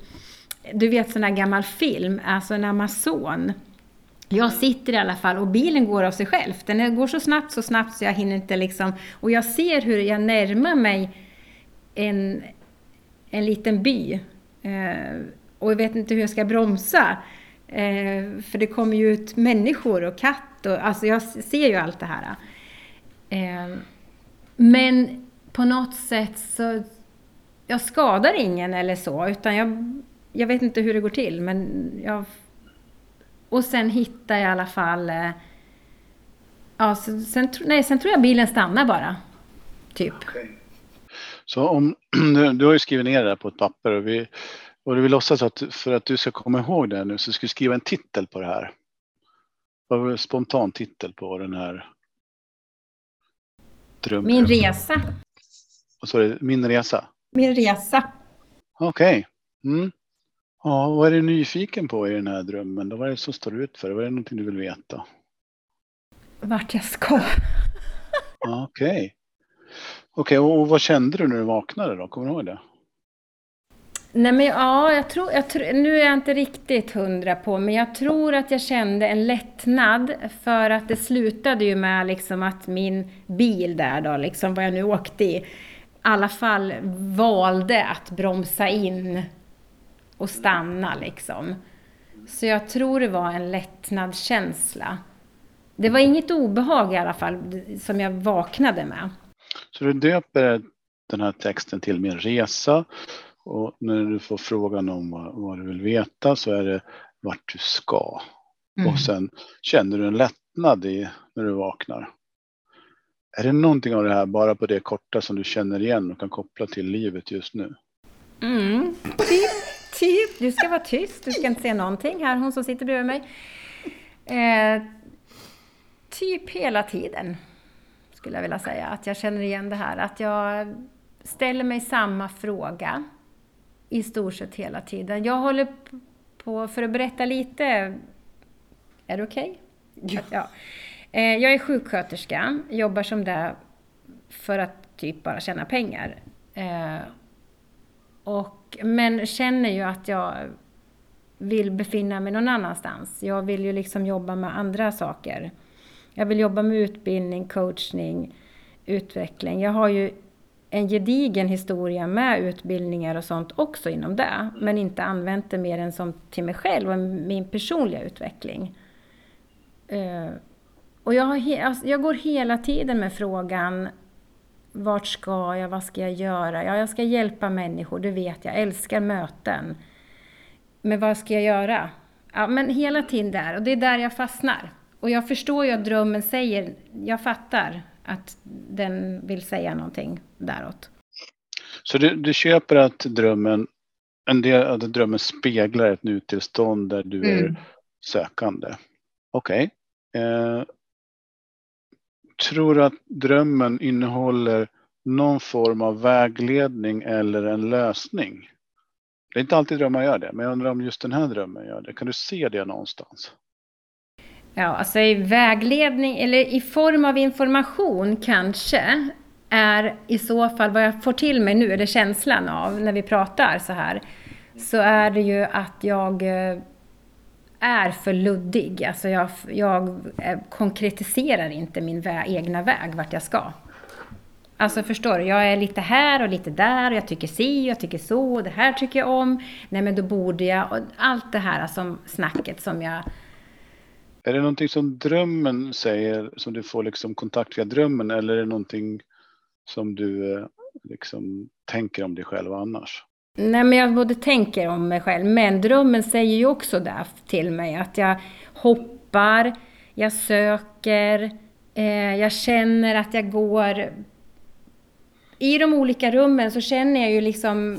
Du vet sån där gammal film, alltså en Amazon. Jag sitter i alla fall och bilen går av sig själv. Den går så snabbt, så snabbt så jag hinner inte liksom... Och jag ser hur jag närmar mig en, en liten by. Eh, och jag vet inte hur jag ska bromsa. Eh, för det kommer ju ut människor och katt och... Alltså jag ser ju allt det här. Eh, men på något sätt så jag skadar ingen eller så, utan jag, jag vet inte hur det går till. Men jag, och sen hittar jag i alla fall... Eh, ja, sen, nej, sen tror jag bilen stannar bara. Typ. Okay. Så om, du har ju skrivit ner det här på ett papper och vi, och du vill låtsas att för att du ska komma ihåg det här nu så ska du skriva en titel på det här. Vad spontan titel på den här drömmen? Min resa. Vad sa du? Min resa? Min resa. Okej. Okay. Mm. Ja, vad är du nyfiken på i den här drömmen? Vad är det som står ut för? Vad är det någonting du vill veta? Vart jag ska. Okej. Okay. Okej, okay, och vad kände du när du vaknade då? Kommer du ihåg det? Nej men ja, jag tror, jag tror, nu är jag inte riktigt hundra på, men jag tror att jag kände en lättnad för att det slutade ju med liksom att min bil där då, liksom vad jag nu åkte i, alla fall valde att bromsa in och stanna liksom. Så jag tror det var en lättnadskänsla. Det var inget obehag i alla fall som jag vaknade med. Så du döper den här texten till Min resa och när du får frågan om vad, vad du vill veta så är det vart du ska. Mm. Och sen känner du en lättnad i när du vaknar. Är det någonting av det här bara på det korta som du känner igen och kan koppla till livet just nu? Mm, typ, typ. Du ska vara tyst, du ska inte säga någonting här, hon som sitter bredvid mig. Eh, typ hela tiden, skulle jag vilja säga. Att jag känner igen det här. Att jag ställer mig samma fråga i stort sett hela tiden. Jag håller på, för att berätta lite, är det okej? Okay? Ja. Eh, Eh, jag är sjuksköterska, jobbar som det för att typ bara tjäna pengar. Eh, och, men känner ju att jag vill befinna mig någon annanstans. Jag vill ju liksom jobba med andra saker. Jag vill jobba med utbildning, coachning, utveckling. Jag har ju en gedigen historia med utbildningar och sånt också inom det, men inte använt det mer än som till mig själv och min personliga utveckling. Eh, och jag, alltså, jag går hela tiden med frågan vart ska jag, vad ska jag göra? Ja, jag ska hjälpa människor, det vet jag. Jag älskar möten. Men vad ska jag göra? Ja, men hela tiden där. Och det är där jag fastnar. Och jag förstår ju att drömmen säger, jag fattar att den vill säga någonting däråt. Så du, du köper att drömmen, en del av drömmen speglar ett nutillstånd där du mm. är sökande? Okej. Okay. Eh, tror du att drömmen innehåller någon form av vägledning eller en lösning? Det är inte alltid drömmar gör det, men jag undrar om just den här drömmen gör det. Kan du se det någonstans? Ja, alltså i vägledning eller i form av information kanske är i så fall vad jag får till mig nu, eller känslan av när vi pratar så här, så är det ju att jag eh, är för luddig. Alltså jag, jag eh, konkretiserar inte min vä egna väg, vart jag ska. Alltså förstår du, jag är lite här och lite där och jag tycker si och jag tycker så och det här tycker jag om. Nej men då borde jag och allt det här som snacket som jag... Är det någonting som drömmen säger som du får liksom kontakt via drömmen eller är det någonting som du eh, liksom tänker om dig själv annars? Nej, men jag både tänker om mig själv, men drömmen säger ju också det till mig att jag hoppar, jag söker, eh, jag känner att jag går... I de olika rummen så känner jag ju liksom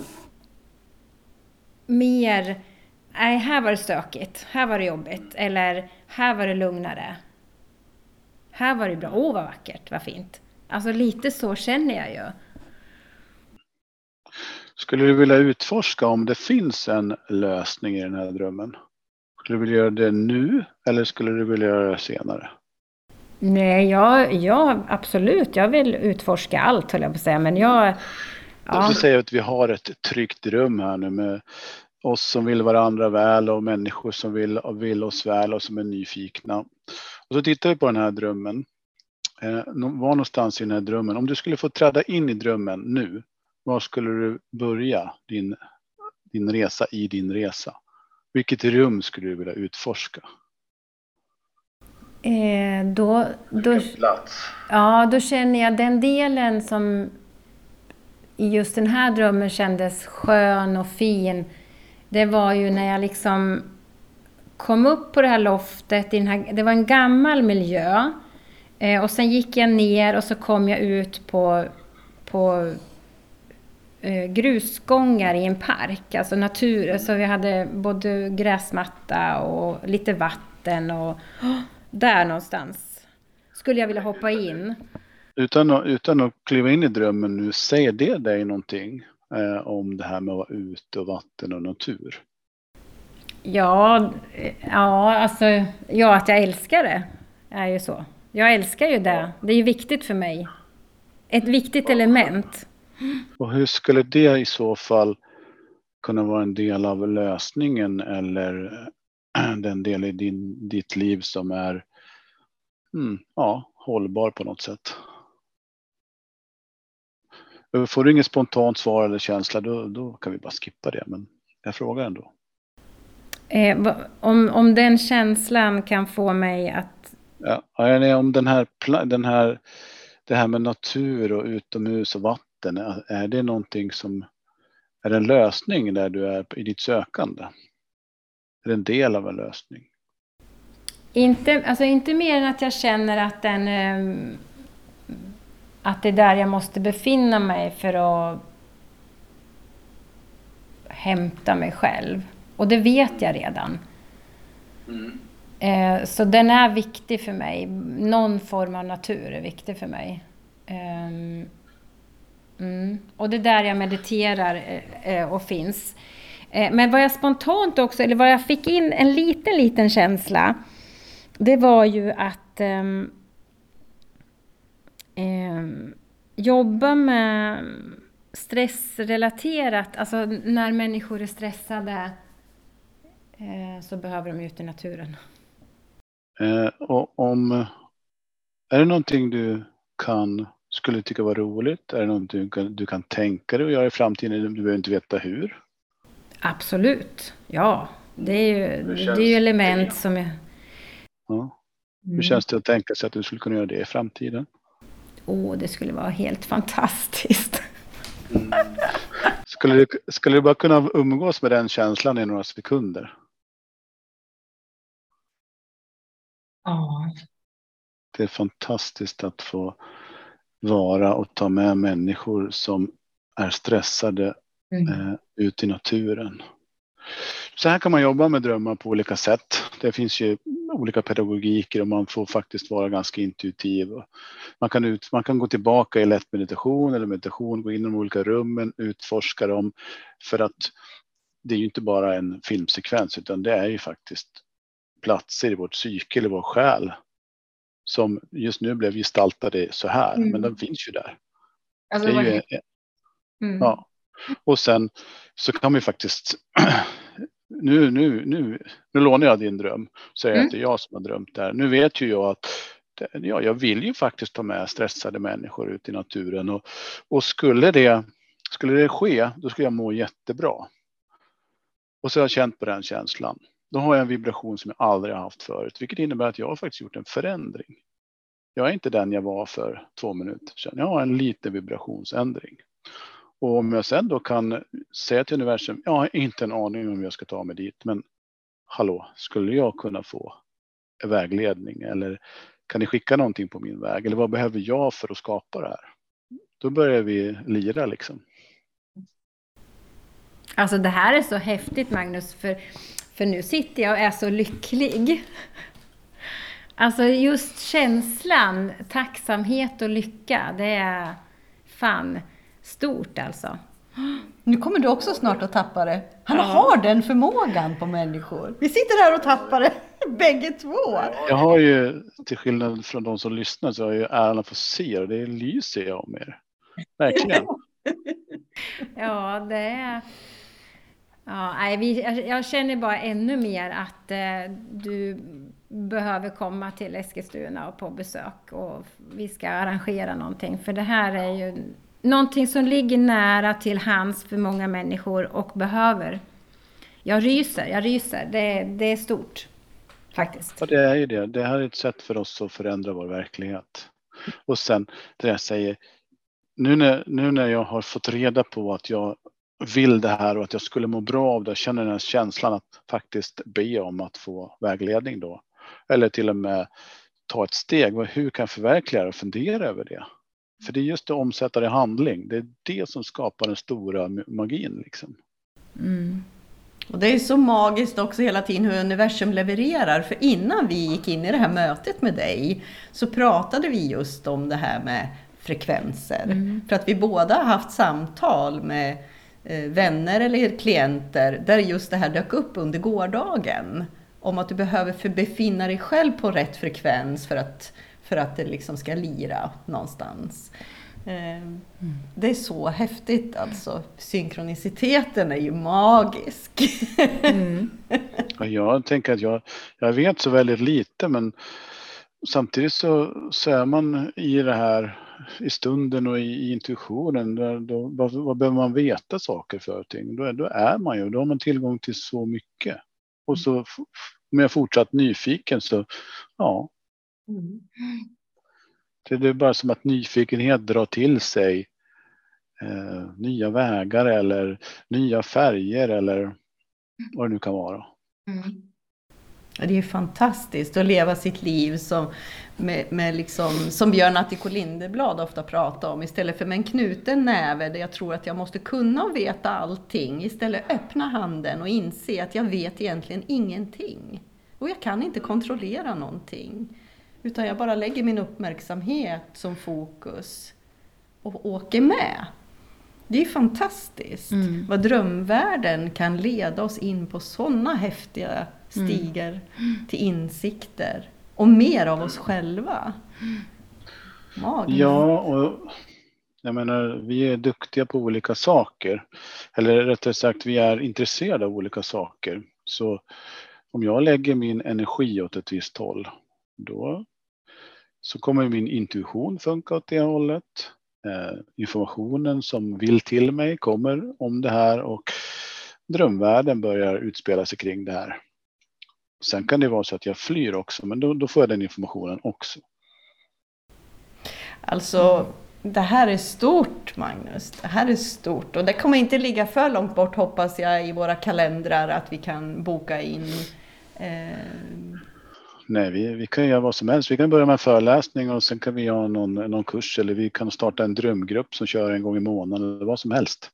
mer, nej, här var det stökigt, här var det jobbigt, eller här var det lugnare. Här var det bra, åh oh, vad vackert, vad fint. Alltså lite så känner jag ju. Skulle du vilja utforska om det finns en lösning i den här drömmen? Skulle du vilja göra det nu eller skulle du vilja göra det senare? Nej, ja, ja absolut. Jag vill utforska allt höll jag på att säga. Men jag... Ja. Jag säga att vi har ett tryggt rum här nu med oss som vill varandra väl och människor som vill, vill oss väl och som är nyfikna. Och så tittar vi på den här drömmen. Eh, var någonstans i den här drömmen, om du skulle få träda in i drömmen nu, var skulle du börja din, din resa i din resa? Vilket rum skulle du vilja utforska? Eh, då, då, plats? Ja, då känner jag den delen som i just den här drömmen kändes skön och fin. Det var ju när jag liksom kom upp på det här loftet. I den här, det var en gammal miljö. Eh, och sen gick jag ner och så kom jag ut på, på grusgångar i en park, alltså natur. Alltså vi hade både gräsmatta och lite vatten och oh, där någonstans skulle jag vilja hoppa in. Utan att, utan att kliva in i drömmen nu, säger det dig någonting eh, om det här med att vara ute och vatten och natur? Ja, ja, alltså, ja, att jag älskar det är ju så. Jag älskar ju det. Det är ju viktigt för mig. Ett viktigt element. Och hur skulle det i så fall kunna vara en del av lösningen eller den del i din, ditt liv som är mm, ja, hållbar på något sätt? Får du inget spontant svar eller känsla då, då kan vi bara skippa det. Men jag frågar ändå. Eh, om, om den känslan kan få mig att... Ja, om den här, den här, det här med natur och utomhus och vatten vatten, är det någonting som är en lösning där du är i ditt sökande? Är det en del av en lösning? Inte, alltså inte mer än att jag känner att den ehm, att det är där jag måste befinna mig för att hämta mig själv. Och det vet jag redan. Mm. Eh, så den är viktig för mig. Någon form av natur är viktig för mig. Mm. Och det är där jag mediterar eh, eh, och finns. Eh, men vad jag spontant också, eller vad jag fick in en liten, liten känsla, det var ju att um, um, jobba med stressrelaterat, alltså när människor är stressade uh, så behöver de ut i naturen. Eh, och om, är det någonting du kan skulle tycka var roligt? Är det något du kan, du kan tänka dig att göra i framtiden? Du behöver inte veta hur. Absolut, ja. Det är ju, det är ju element det? som jag... Ja. Hur mm. känns det att tänka sig att du skulle kunna göra det i framtiden? Åh, oh, det skulle vara helt fantastiskt. Mm. Skulle, du, skulle du bara kunna umgås med den känslan i några sekunder? Ja. Det är fantastiskt att få vara och ta med människor som är stressade Mm. eh, ut i naturen. Så här kan man jobba med drömmar på olika sätt. Det finns ju olika pedagogiker och man får faktiskt vara ganska intuitiv. Man kan, ut, man kan gå tillbaka i lätt meditation eller meditation, gå in i de olika rummen, utforska dem. För att det är ju inte bara en filmsekvens utan det är ju faktiskt platser i vårt psyke eller vår själ som just nu blev gestaltade så här, Mm. men de finns ju där. Alltså, Det är ju, mm. ja. Och sen så kan vi faktiskt, nu, nu, nu, nu lånar jag din dröm, säger Mm. att det är jag som har drömt det här. Nu vet ju jag att ja, jag vill ju faktiskt ta med stressade människor ut i naturen och, och skulle, det, skulle det ske, då skulle jag må jättebra. Och så har jag känt på den känslan. Då har jag en vibration som jag aldrig har haft förut, vilket innebär att jag har faktiskt gjort en förändring. Jag är inte den jag var för två minuter sedan. Jag har en liten vibrationsändring. Och om jag sen då kan säga till universum, jag har inte en aning om jag ska ta mig dit, men hallå, skulle jag kunna få vägledning eller kan ni skicka någonting på min väg? Eller vad behöver jag för att skapa det här? Då börjar vi lira liksom. Alltså det här är så häftigt Magnus, för, för nu sitter jag och är så lycklig. Alltså just känslan, tacksamhet och lycka, det är fan stort alltså. Nu kommer du också snart att tappa det. Han Ja. har den förmågan på människor. Vi sitter här och tappar det, bägge två. Jag har ju, till skillnad från de som lyssnar, så har jag ju äran att få se och det lyser jag om er. Verkligen. Ja, det är... Ja, nej, vi, jag- känner bara ännu mer att eh, du behöver komma till Eskilstuna och på besök och vi ska arrangera någonting. För det här är ju någonting som ligger nära till hands för många människor och behöver. Jag ryser, jag ryser. Det, det är stort. Faktiskt. Ja, det är ju det. Det här är ett sätt för oss att förändra vår verklighet. Och sen det jag säger, nu när, nu när jag har fått reda på att jag vill det här och att jag skulle må bra av det, känner den här känslan att faktiskt be om att få vägledning då. Eller till och med ta ett steg. Hur kan jag förverkliga det och fundera över det? För det är just att omsätta det i handling. Det är det som skapar den stora magin. Liksom. Mm. Och det är så magiskt också hela tiden hur universum levererar. För innan vi gick in i det här mötet med dig så pratade vi just om det här med frekvenser. Mm. För att vi båda har haft samtal med vänner eller klienter där just det här dök upp under gårdagen. Om att du behöver för befinna dig själv på rätt frekvens för att, för att det liksom ska lira någonstans. Eh, Det är så häftigt alltså. Synkroniciteten är ju magisk. Mm. Ja, Jag tänker att jag, jag vet så väldigt lite men samtidigt så, så är man i det här i stunden och i, i intuitionen. Då, då, vad, vad behöver man veta saker för ting? Då, är- då är man ju, då har man tillgång till så mycket. Och så om jag fortsatt nyfiken så ja, Mm. det, det är bara som att nyfikenhet drar till sig eh, nya vägar eller nya färger eller vad det nu kan vara. Mm. Det är fantastiskt att leva sitt liv som, med, med liksom, som Björn Attiko Lindeblad ofta pratar om. Istället för med en knuten näve där jag tror att jag måste kunna och veta allting. Istället öppna handen och inse att jag vet egentligen ingenting. Och jag kan inte kontrollera någonting. Utan jag bara lägger min uppmärksamhet som fokus och åker med. Det är fantastiskt Mm. vad drömvärlden kan leda oss in på sådana häftiga stigar till insikter och mer av oss själva. Magiskt. Ja, och jag menar, vi är duktiga på olika saker. Eller rättare sagt, vi är intresserade av olika saker. Så om jag lägger min energi åt ett visst håll, då så kommer min intuition funka åt det hållet. Eh, informationen som vill till mig kommer om det här och drömvärlden börjar utspela sig kring det här. Sen kan det vara så att jag flyr också, men då, då får jag den informationen också. Alltså, det här är stort Magnus. Det här är stort och det kommer inte ligga för långt bort hoppas jag i våra kalendrar att vi kan boka in. Eh, Nej, vi, vi kan göra vad som helst. Vi kan börja med en föreläsning och sen kan vi ha någon, någon kurs eller vi kan starta en drömgrupp som kör en gång i månaden eller vad som helst.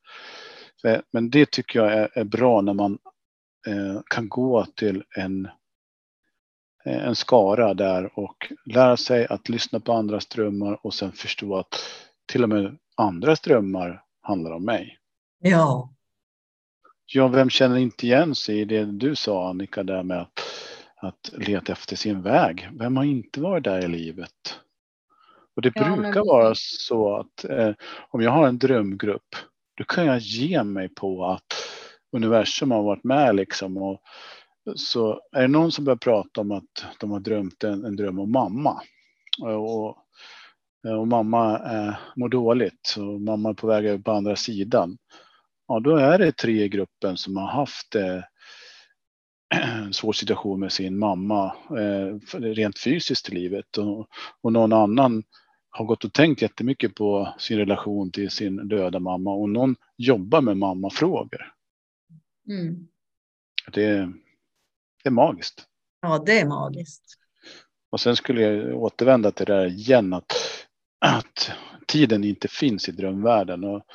Men det tycker jag är, är bra när man eh, kan gå till en, en skara där och lära sig att lyssna på andras drömmar och sen förstå att till och med andras drömmar handlar om mig. Ja. Ja, vem känner inte igen sig i det du sa Annika där med att, att leta efter sin väg? Vem har inte varit där i livet? Och det ja, brukar vara så att eh, om jag har en drömgrupp, då kan jag ge mig på att universum har varit med liksom. Och, så är det någon som börjar prata om att de har drömt en, en dröm om mamma. Och, och eh, mamma eh, mår dåligt och mamma är på väg över på andra sidan ja, då är det tre i gruppen som har haft eh, en svår situation med sin mamma eh, rent fysiskt i livet och, och någon annan har gått och tänkt jättemycket på sin relation till sin döda mamma och någon jobbar med mammafrågor. Mm. Det, det är magiskt. Ja, det är magiskt. Och sen skulle jag återvända till det där igen att, att tiden inte finns i drömvärlden och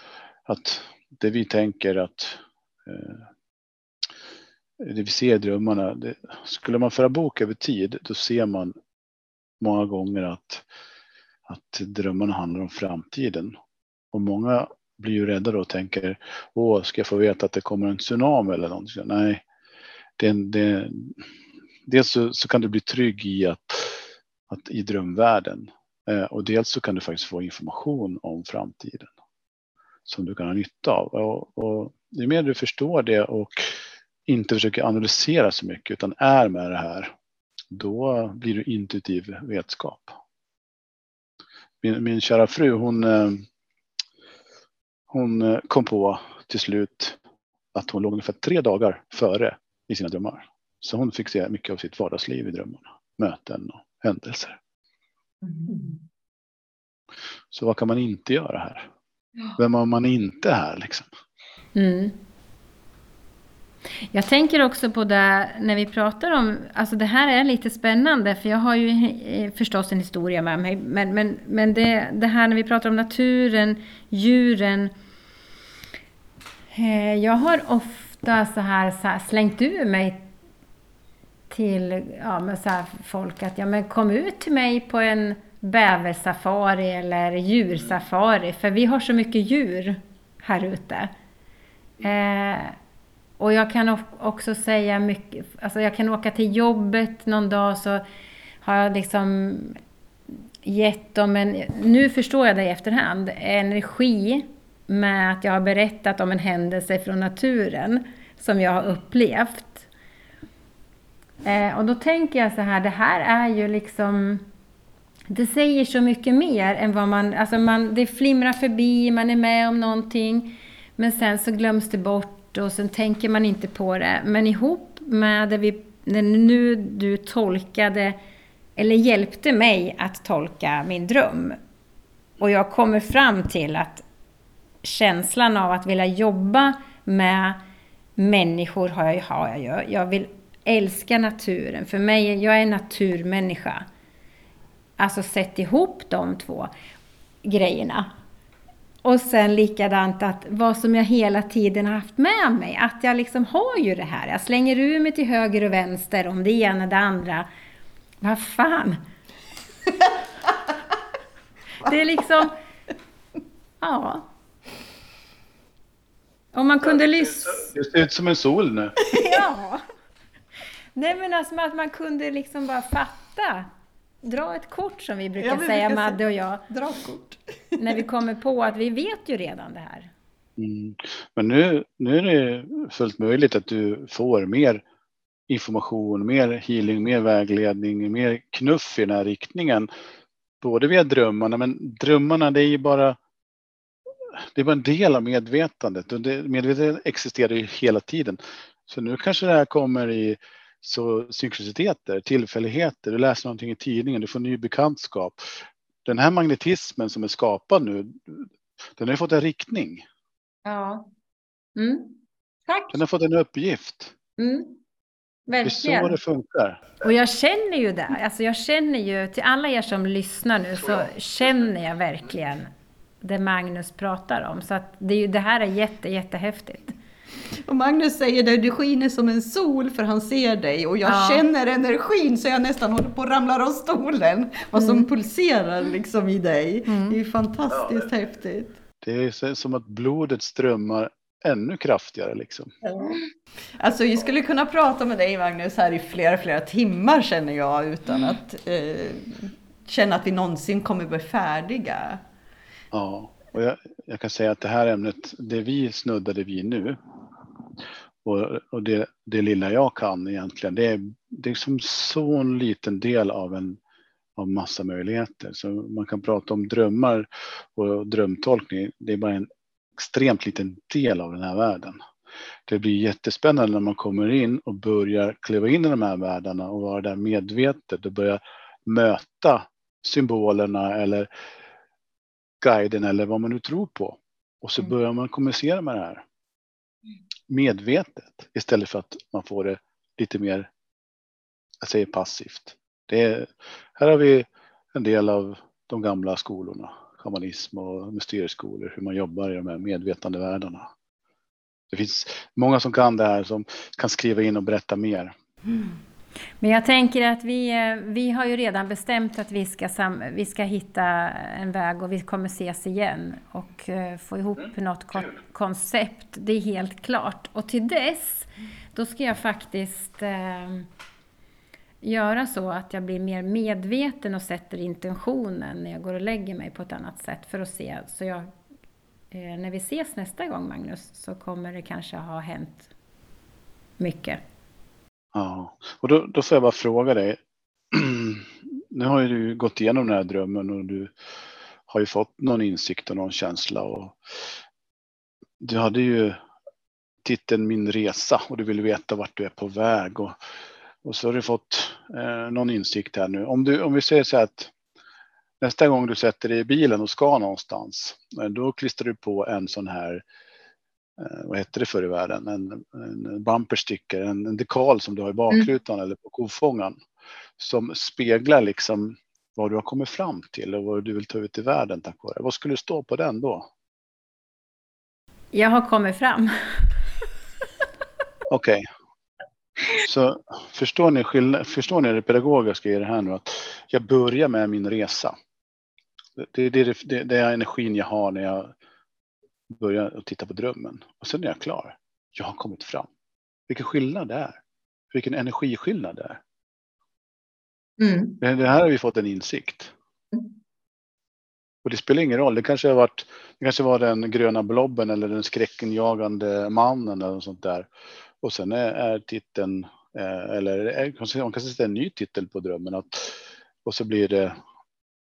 att det vi tänker att eh, det vi ser i drömmarna, det, skulle man föra bok över tid, då ser man många gånger att, att drömmarna handlar om framtiden. Och många blir ju rädda då och tänker, åh, ska jag få veta att det kommer en tsunami eller någonting? Nej, det, det, dels så, så, kan du bli trygg i att, att i drömvärlden eh, och dels så kan du faktiskt få information om framtiden som du kan ha nytta av. Och, och ju mer du förstår det och inte försöker analysera så mycket utan är med det här, då blir du intuitiv vetskap. Min, min kära fru, hon, eh, hon eh, kom på till slut att hon låg ungefär tre dagar före i sina drömmar. Så hon fick se mycket av sitt vardagsliv i drömmarna, möten och händelser. Mm. Så vad kan man inte göra här? Vem har man inte här liksom? Mm. Jag tänker också på det när vi pratar om, alltså det här är lite spännande för jag har ju förstås en historia med mig. Men, men, men det, det här när vi pratar om naturen, djuren. Eh, jag har ofta så här, så här slängt ur mig till ja, men så folk att ja, men kom ut till mig på en bäversafari eller djursafari, för vi har så mycket djur här ute. Eh, och jag kan också säga mycket, alltså jag kan åka till jobbet någon dag så har jag liksom gett dem en, nu förstår jag det i efterhand, energi med att jag har berättat om en händelse från naturen som jag har upplevt. Eh, och då tänker jag så här, det här är ju liksom det säger så mycket mer än vad man... Alltså man, det flimrar förbi, man är med om någonting. Men sen så glöms det bort och sen tänker man inte på det. Men ihop med det vi, när nu du tolkade, eller hjälpte mig att tolka min dröm. Och jag kommer fram till att känslan av att vilja jobba med människor har jag, har jag. Jag vill älska naturen. För mig, jag är naturmänniska. Alltså sätt ihop de två grejerna. Och sen likadant att vad som jag hela tiden har haft med mig, att jag liksom har ju det här. Jag slänger ur mig till höger och vänster om det ena och det andra. Vad fan! Det är liksom... Ja. Om man kunde lyssna... Det ser ut som en sol nu. ja. Nej men alltså att man kunde liksom bara fatta dra ett kort som vi brukar ja, säga, Madde och jag. Dra kort. när vi kommer på att vi vet ju redan det här. Mm. Men nu, nu är det fullt möjligt att du får mer information, mer healing, mer vägledning, mer knuff i den här riktningen. Både via drömmarna, men drömmarna det är ju bara det är bara en del av medvetandet och det, medvetandet existerar ju hela tiden. Så nu kanske det här kommer i så synkroniciteter, tillfälligheter, du läser någonting i tidningen, du får ny bekantskap. Den här magnetismen som är skapad nu, den har fått en riktning. Ja. Mm. Tack. Den har fått en uppgift. Mm. Det är så det Verkligen. funkar. Och jag känner ju det. Alltså jag känner ju, till alla er som lyssnar nu, så känner jag verkligen det Magnus pratar om. Så att det, är ju, det här är jätte, jättehäftigt. Och Magnus säger det, du skiner som en sol för han ser dig och jag Ja. känner energin så jag nästan håller på att ramla av stolen. Vad som pulserar liksom i dig. Mm. Det är ju fantastiskt häftigt. Det är som att blodet strömmar ännu kraftigare liksom. Alltså vi skulle kunna prata med dig Magnus här i flera, flera timmar känner jag utan att eh, känna att vi någonsin kommer bli färdiga. Ja, och jag, jag kan säga att det här ämnet, det vi snuddade vid nu och, och det, det lilla jag kan egentligen, det är, det är som så en liten del av en av massa möjligheter. Så man kan prata om drömmar och drömtolkning. Det är bara en extremt liten del av den här världen. Det blir jättespännande när man kommer in och börjar kliva in i de här världarna och vara där medvetet och börja möta symbolerna eller guiden eller vad man nu tror på. Och så Mm. börjar man kommunicera med det här. Medvetet istället för att man får det lite mer, jag säger passivt. Det är, här har vi en del av de gamla skolorna, shamanism och mysterieskolor, hur man jobbar i de här medvetandevärldarna. Det finns många som kan det här som kan skriva in och berätta mer. Men jag tänker att vi, eh, vi har ju redan bestämt att vi ska, sam, vi ska hitta en väg och vi kommer ses igen och eh, få ihop något ko- koncept. Det är helt klart. Och till dess, då ska jag faktiskt eh, göra så att jag blir mer medveten och sätter intentionen när jag går och lägger mig på ett annat sätt för att se. Så jag, eh, när vi ses nästa gång, Magnus, så kommer det kanske ha hänt mycket. Ja, och då, då får jag bara fråga dig. nu har ju du gått igenom den här drömmen och du har ju fått någon insikt och någon känsla. Och du hade ju titeln Min resa och du vill veta vart du är på väg. Och, och så har du fått eh, någon insikt här nu. Om, du, om vi säger så här att nästa gång du sätter dig i bilen och ska någonstans, eh, då klistrar du på en sån här eh, vad hette det förr i världen, en, en bumpersticker, en, en dekal som du har i bakrutan eller på kofångaren. Som speglar liksom vad du har kommit fram till och vad du vill ta ut i världen tack vare. Vad skulle stå på den då? Jag har kommit fram. Okej. Så förstår ni, skillnad, förstår ni det pedagogiska i det här nu? Att jag börjar med min resa. Det, det, det, det är energin jag har när jag börjar att titta på drömmen. Och sen är jag klar. Jag har kommit fram. Vilken skillnad det är. Vilken energiskillnad det är. Mm. Det här har vi fått en insikt. Och det spelar ingen roll. Det kanske har varit, det kanske var den gröna blobben eller den skräckenjagande mannen eller något sånt där. Och sen är, är titeln, eh, eller kanske- man kanske sätter en ny titel på drömmen. Att, och så blir det,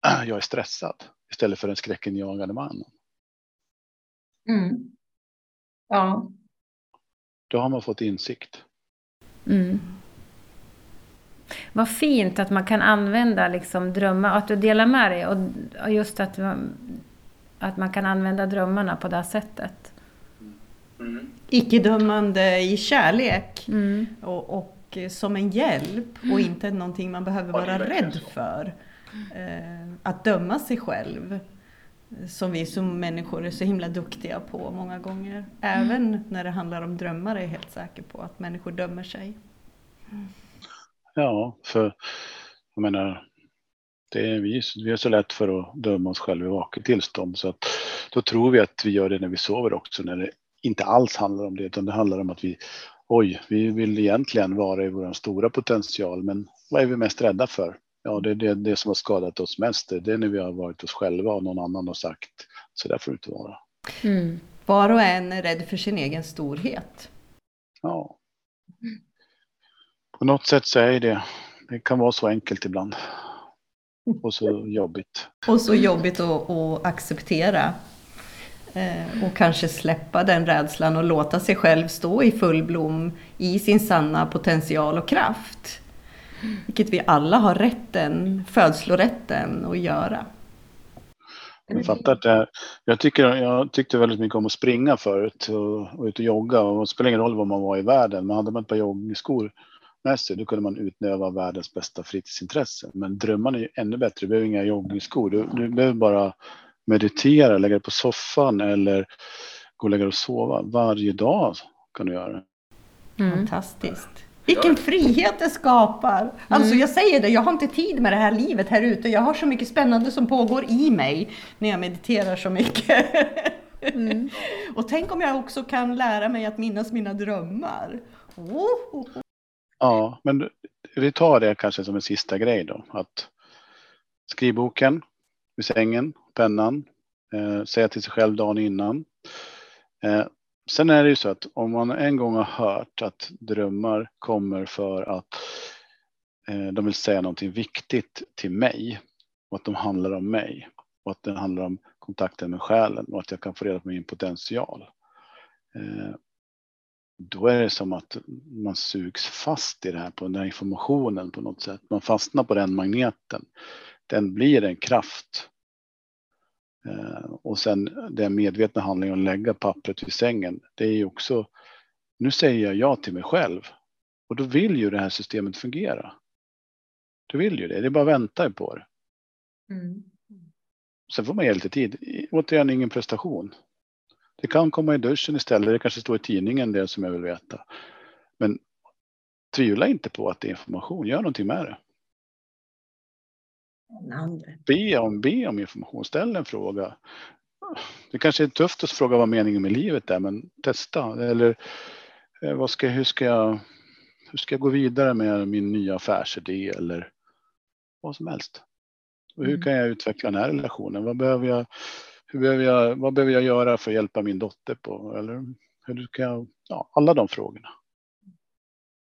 jag är stressad istället för den skräckenjagande mannen. Mm. Ja. Då har man fått insikt. Mm. Vad fint att man kan använda liksom drömmar, att du delar med dig och just att man, att man kan använda drömmarna på det här sättet. Icke-dömande i kärlek Mm. och, och som en hjälp och inte någonting man behöver vara rädd för. Eh, att döma sig själv. Som vi som människor är så himla duktiga på många gånger. Även när det handlar om drömmar är jag helt säker på att människor dömer sig. Ja, för jag menar, det är vi, vi är så lätt för att döma oss själva i vaket tillstånd så att då tror vi att vi gör det när vi sover också när det inte alls handlar om det utan det handlar om att vi oj, vi vill egentligen vara i vår stora potential men vad är vi mest rädda för? Ja, det är det, det som har skadat oss mest. Det är när vi har varit oss själva och någon annan har sagt så där får det inte vara. Mm. Var och en är rädd för sin egen storhet. Ja. På något sätt så är det, det kan vara så enkelt ibland. Och så jobbigt. Och så jobbigt att, att acceptera. Eh, och kanske släppa den rädslan och låta sig själv stå i full blom i sin sanna potential och kraft. Vilket vi alla har rätten, födslorätten att göra. Jag fattar att det, jag, tycker, jag tyckte väldigt mycket om att springa förut och, och ut och jogga och det spelar ingen roll var man var i världen men hade man ett par joggskor sportmässig, då kunde man utnöva världens bästa fritidsintresse. Men drömmarna är ju ännu bättre. Du behöver inga joggingskor. Du, du behöver bara meditera, lägga dig på soffan eller gå och lägga dig och sova. Varje dag kan du göra det. Mm. Fantastiskt. Vilken frihet det skapar! Mm. Alltså jag säger det, jag har inte tid med det här livet här ute. Jag har så mycket spännande som pågår i mig när jag mediterar så mycket. Mm. och tänk om jag också kan lära mig att minnas mina drömmar. Oh. Ja, men vi tar det kanske som en sista grej då. Att skrivboken vid sängen, pennan, eh, säga till sig själv dagen innan. Eh, sen är det ju så att om man en gång har hört att drömmar kommer för att eh, de vill säga någonting viktigt till mig och att de handlar om mig och att det handlar om kontakten med själen och att jag kan få reda på min potential. Eh, då är det som att man sugs fast i det här på den här informationen på något sätt. Man fastnar på den magneten. Den blir en kraft. Eh, och sen den medvetna handlingen att lägga pappret vid sängen. Det är ju också, nu säger jag ja till mig själv. Och då vill ju det här systemet fungera. Du vill ju det, det är bara att vänta på det. Mm. Sen får man ge lite tid. Återigen ingen prestation. Det kan komma i duschen istället. Det kanske står i tidningen det som jag vill veta. Men tvivla inte på att det är information. Gör någonting med det. Be om, be om information. Ställ en fråga. Det kanske är tufft att fråga vad meningen med livet är, men testa. Eller eh, vad ska, hur, ska jag, hur ska jag gå vidare med min nya affärsidé eller vad som helst. Och hur mm. kan jag utveckla den här relationen? Vad behöver jag hur behöver jag, vad behöver jag göra för att hjälpa min dotter på? Eller hur kan jag, ja, alla de frågorna.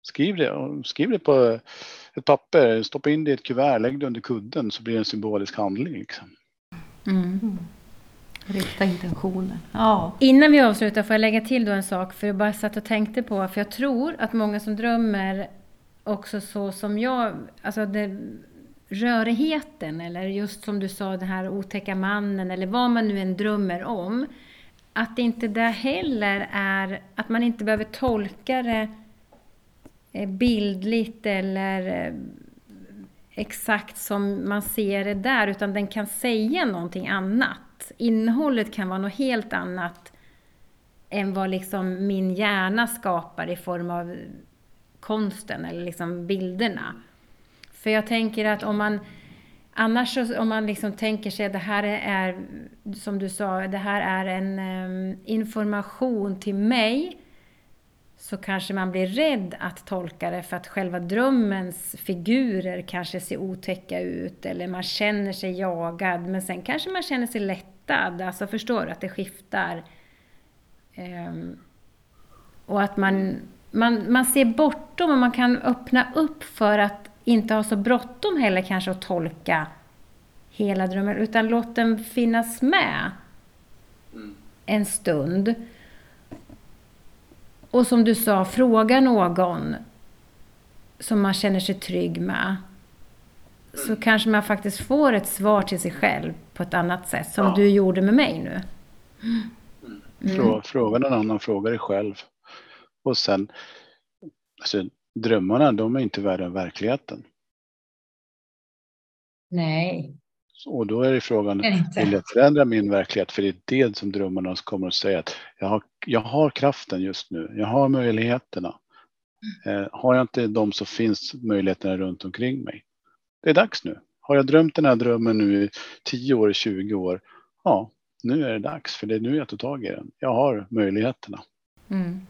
Skriv det, skriv det på ett papper, stoppa in det i ett kuvert, lägg det under kudden så blir det en symbolisk handling. Liksom. Mm. Rikta intentioner. Ja. Innan vi avslutar får jag lägga till då en sak, för jag bara satt och tänkte på, för jag tror att många som drömmer också så som jag, alltså det, rörigheten eller just som du sa den här otäcka mannen eller vad man nu än drömmer om. Att det inte där heller är, att man inte behöver tolka det Eh, bildligt eller eh, exakt som man ser det där, utan den kan säga någonting annat. Innehållet kan vara något helt annat än vad liksom min hjärna skapar i form av konsten eller liksom bilderna. För jag tänker att om man Annars om man liksom tänker sig att det här är, som du sa, det här är en um, information till mig så kanske man blir rädd att tolka det för att själva drömmens figurer kanske ser otäcka ut eller man känner sig jagad men sen kanske man känner sig lättad, alltså förstår du att det skiftar. Um, och att man, man, man ser bortom och man kan öppna upp för att inte ha så bråttom heller kanske att tolka hela drömmen, utan låt den finnas med mm. en stund. Och som du sa, fråga någon som man känner sig trygg med. Så mm. kanske man faktiskt får ett svar till sig själv på ett annat sätt, som ja. du gjorde med mig nu. Mm. Fråga någon annan, fråga dig själv. Och sen, alltså, drömmarna, de är inte värre än verkligheten. Nej. Och då är det frågan, vill jag förändra min verklighet? För det är det som drömmarna kommer att säga att jag har, jag har kraften just nu, jag har möjligheterna. Eh, har jag inte dem så finns möjligheterna runt omkring mig. Det är dags nu. Har jag drömt den här drömmen nu i 10 år, 20 år? Ja, nu är det dags för det är nu jag tar tag i den. Jag har möjligheterna. Mm.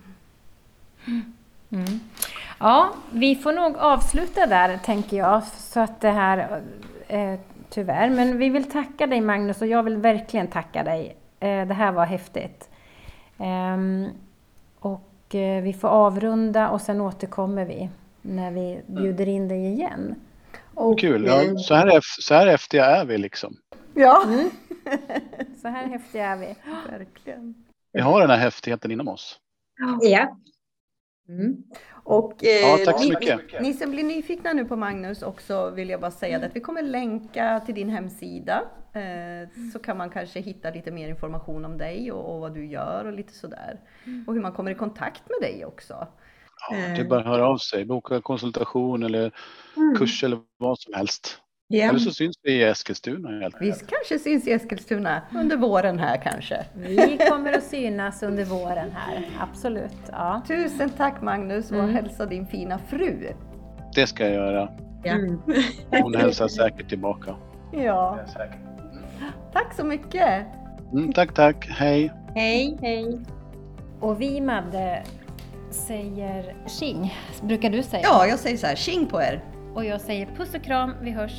Mm. Ja, vi får nog avsluta där tänker jag, så att det här eh, tyvärr. Men vi vill tacka dig Magnus och jag vill verkligen tacka dig. Eh, det här var häftigt. Eh, och eh, vi får avrunda och sen återkommer vi när vi bjuder in dig igen. Och, Kul, ja, så, här, så här häftiga är vi liksom. Ja. Mm. så här häftiga är vi. Verkligen. Vi har den här häftigheten inom oss. Ja. Mm. Och, eh, ja, tack så ni, mycket. Ni, som blir nyfikna nu på Magnus också vill jag bara säga att vi kommer länka till din hemsida. Eh, så kan man kanske hitta lite mer information om dig och, och vad du gör och lite sådär. Mm. Och hur man kommer i kontakt med dig också. Ja, det är bara att höra av sig, boka konsultation eller Mm. kurs eller vad som helst. Ja. Eller så syns vi i Eskilstuna helt Vi kanske syns i Eskilstuna under våren här kanske. Vi kommer att synas under våren här, absolut. Ja. Tusen tack Magnus och Mm. hälsa din fina fru. Det ska jag göra. Ja. Mm. Hon hälsar säkert tillbaka. Ja, säkert. tack så mycket. Mm, tack, tack. Hej. Hej, hej. Och vi Madde säger tjing, brukar du säga. Ja, jag säger så här, tjing på er. Och jag säger puss och kram, vi hörs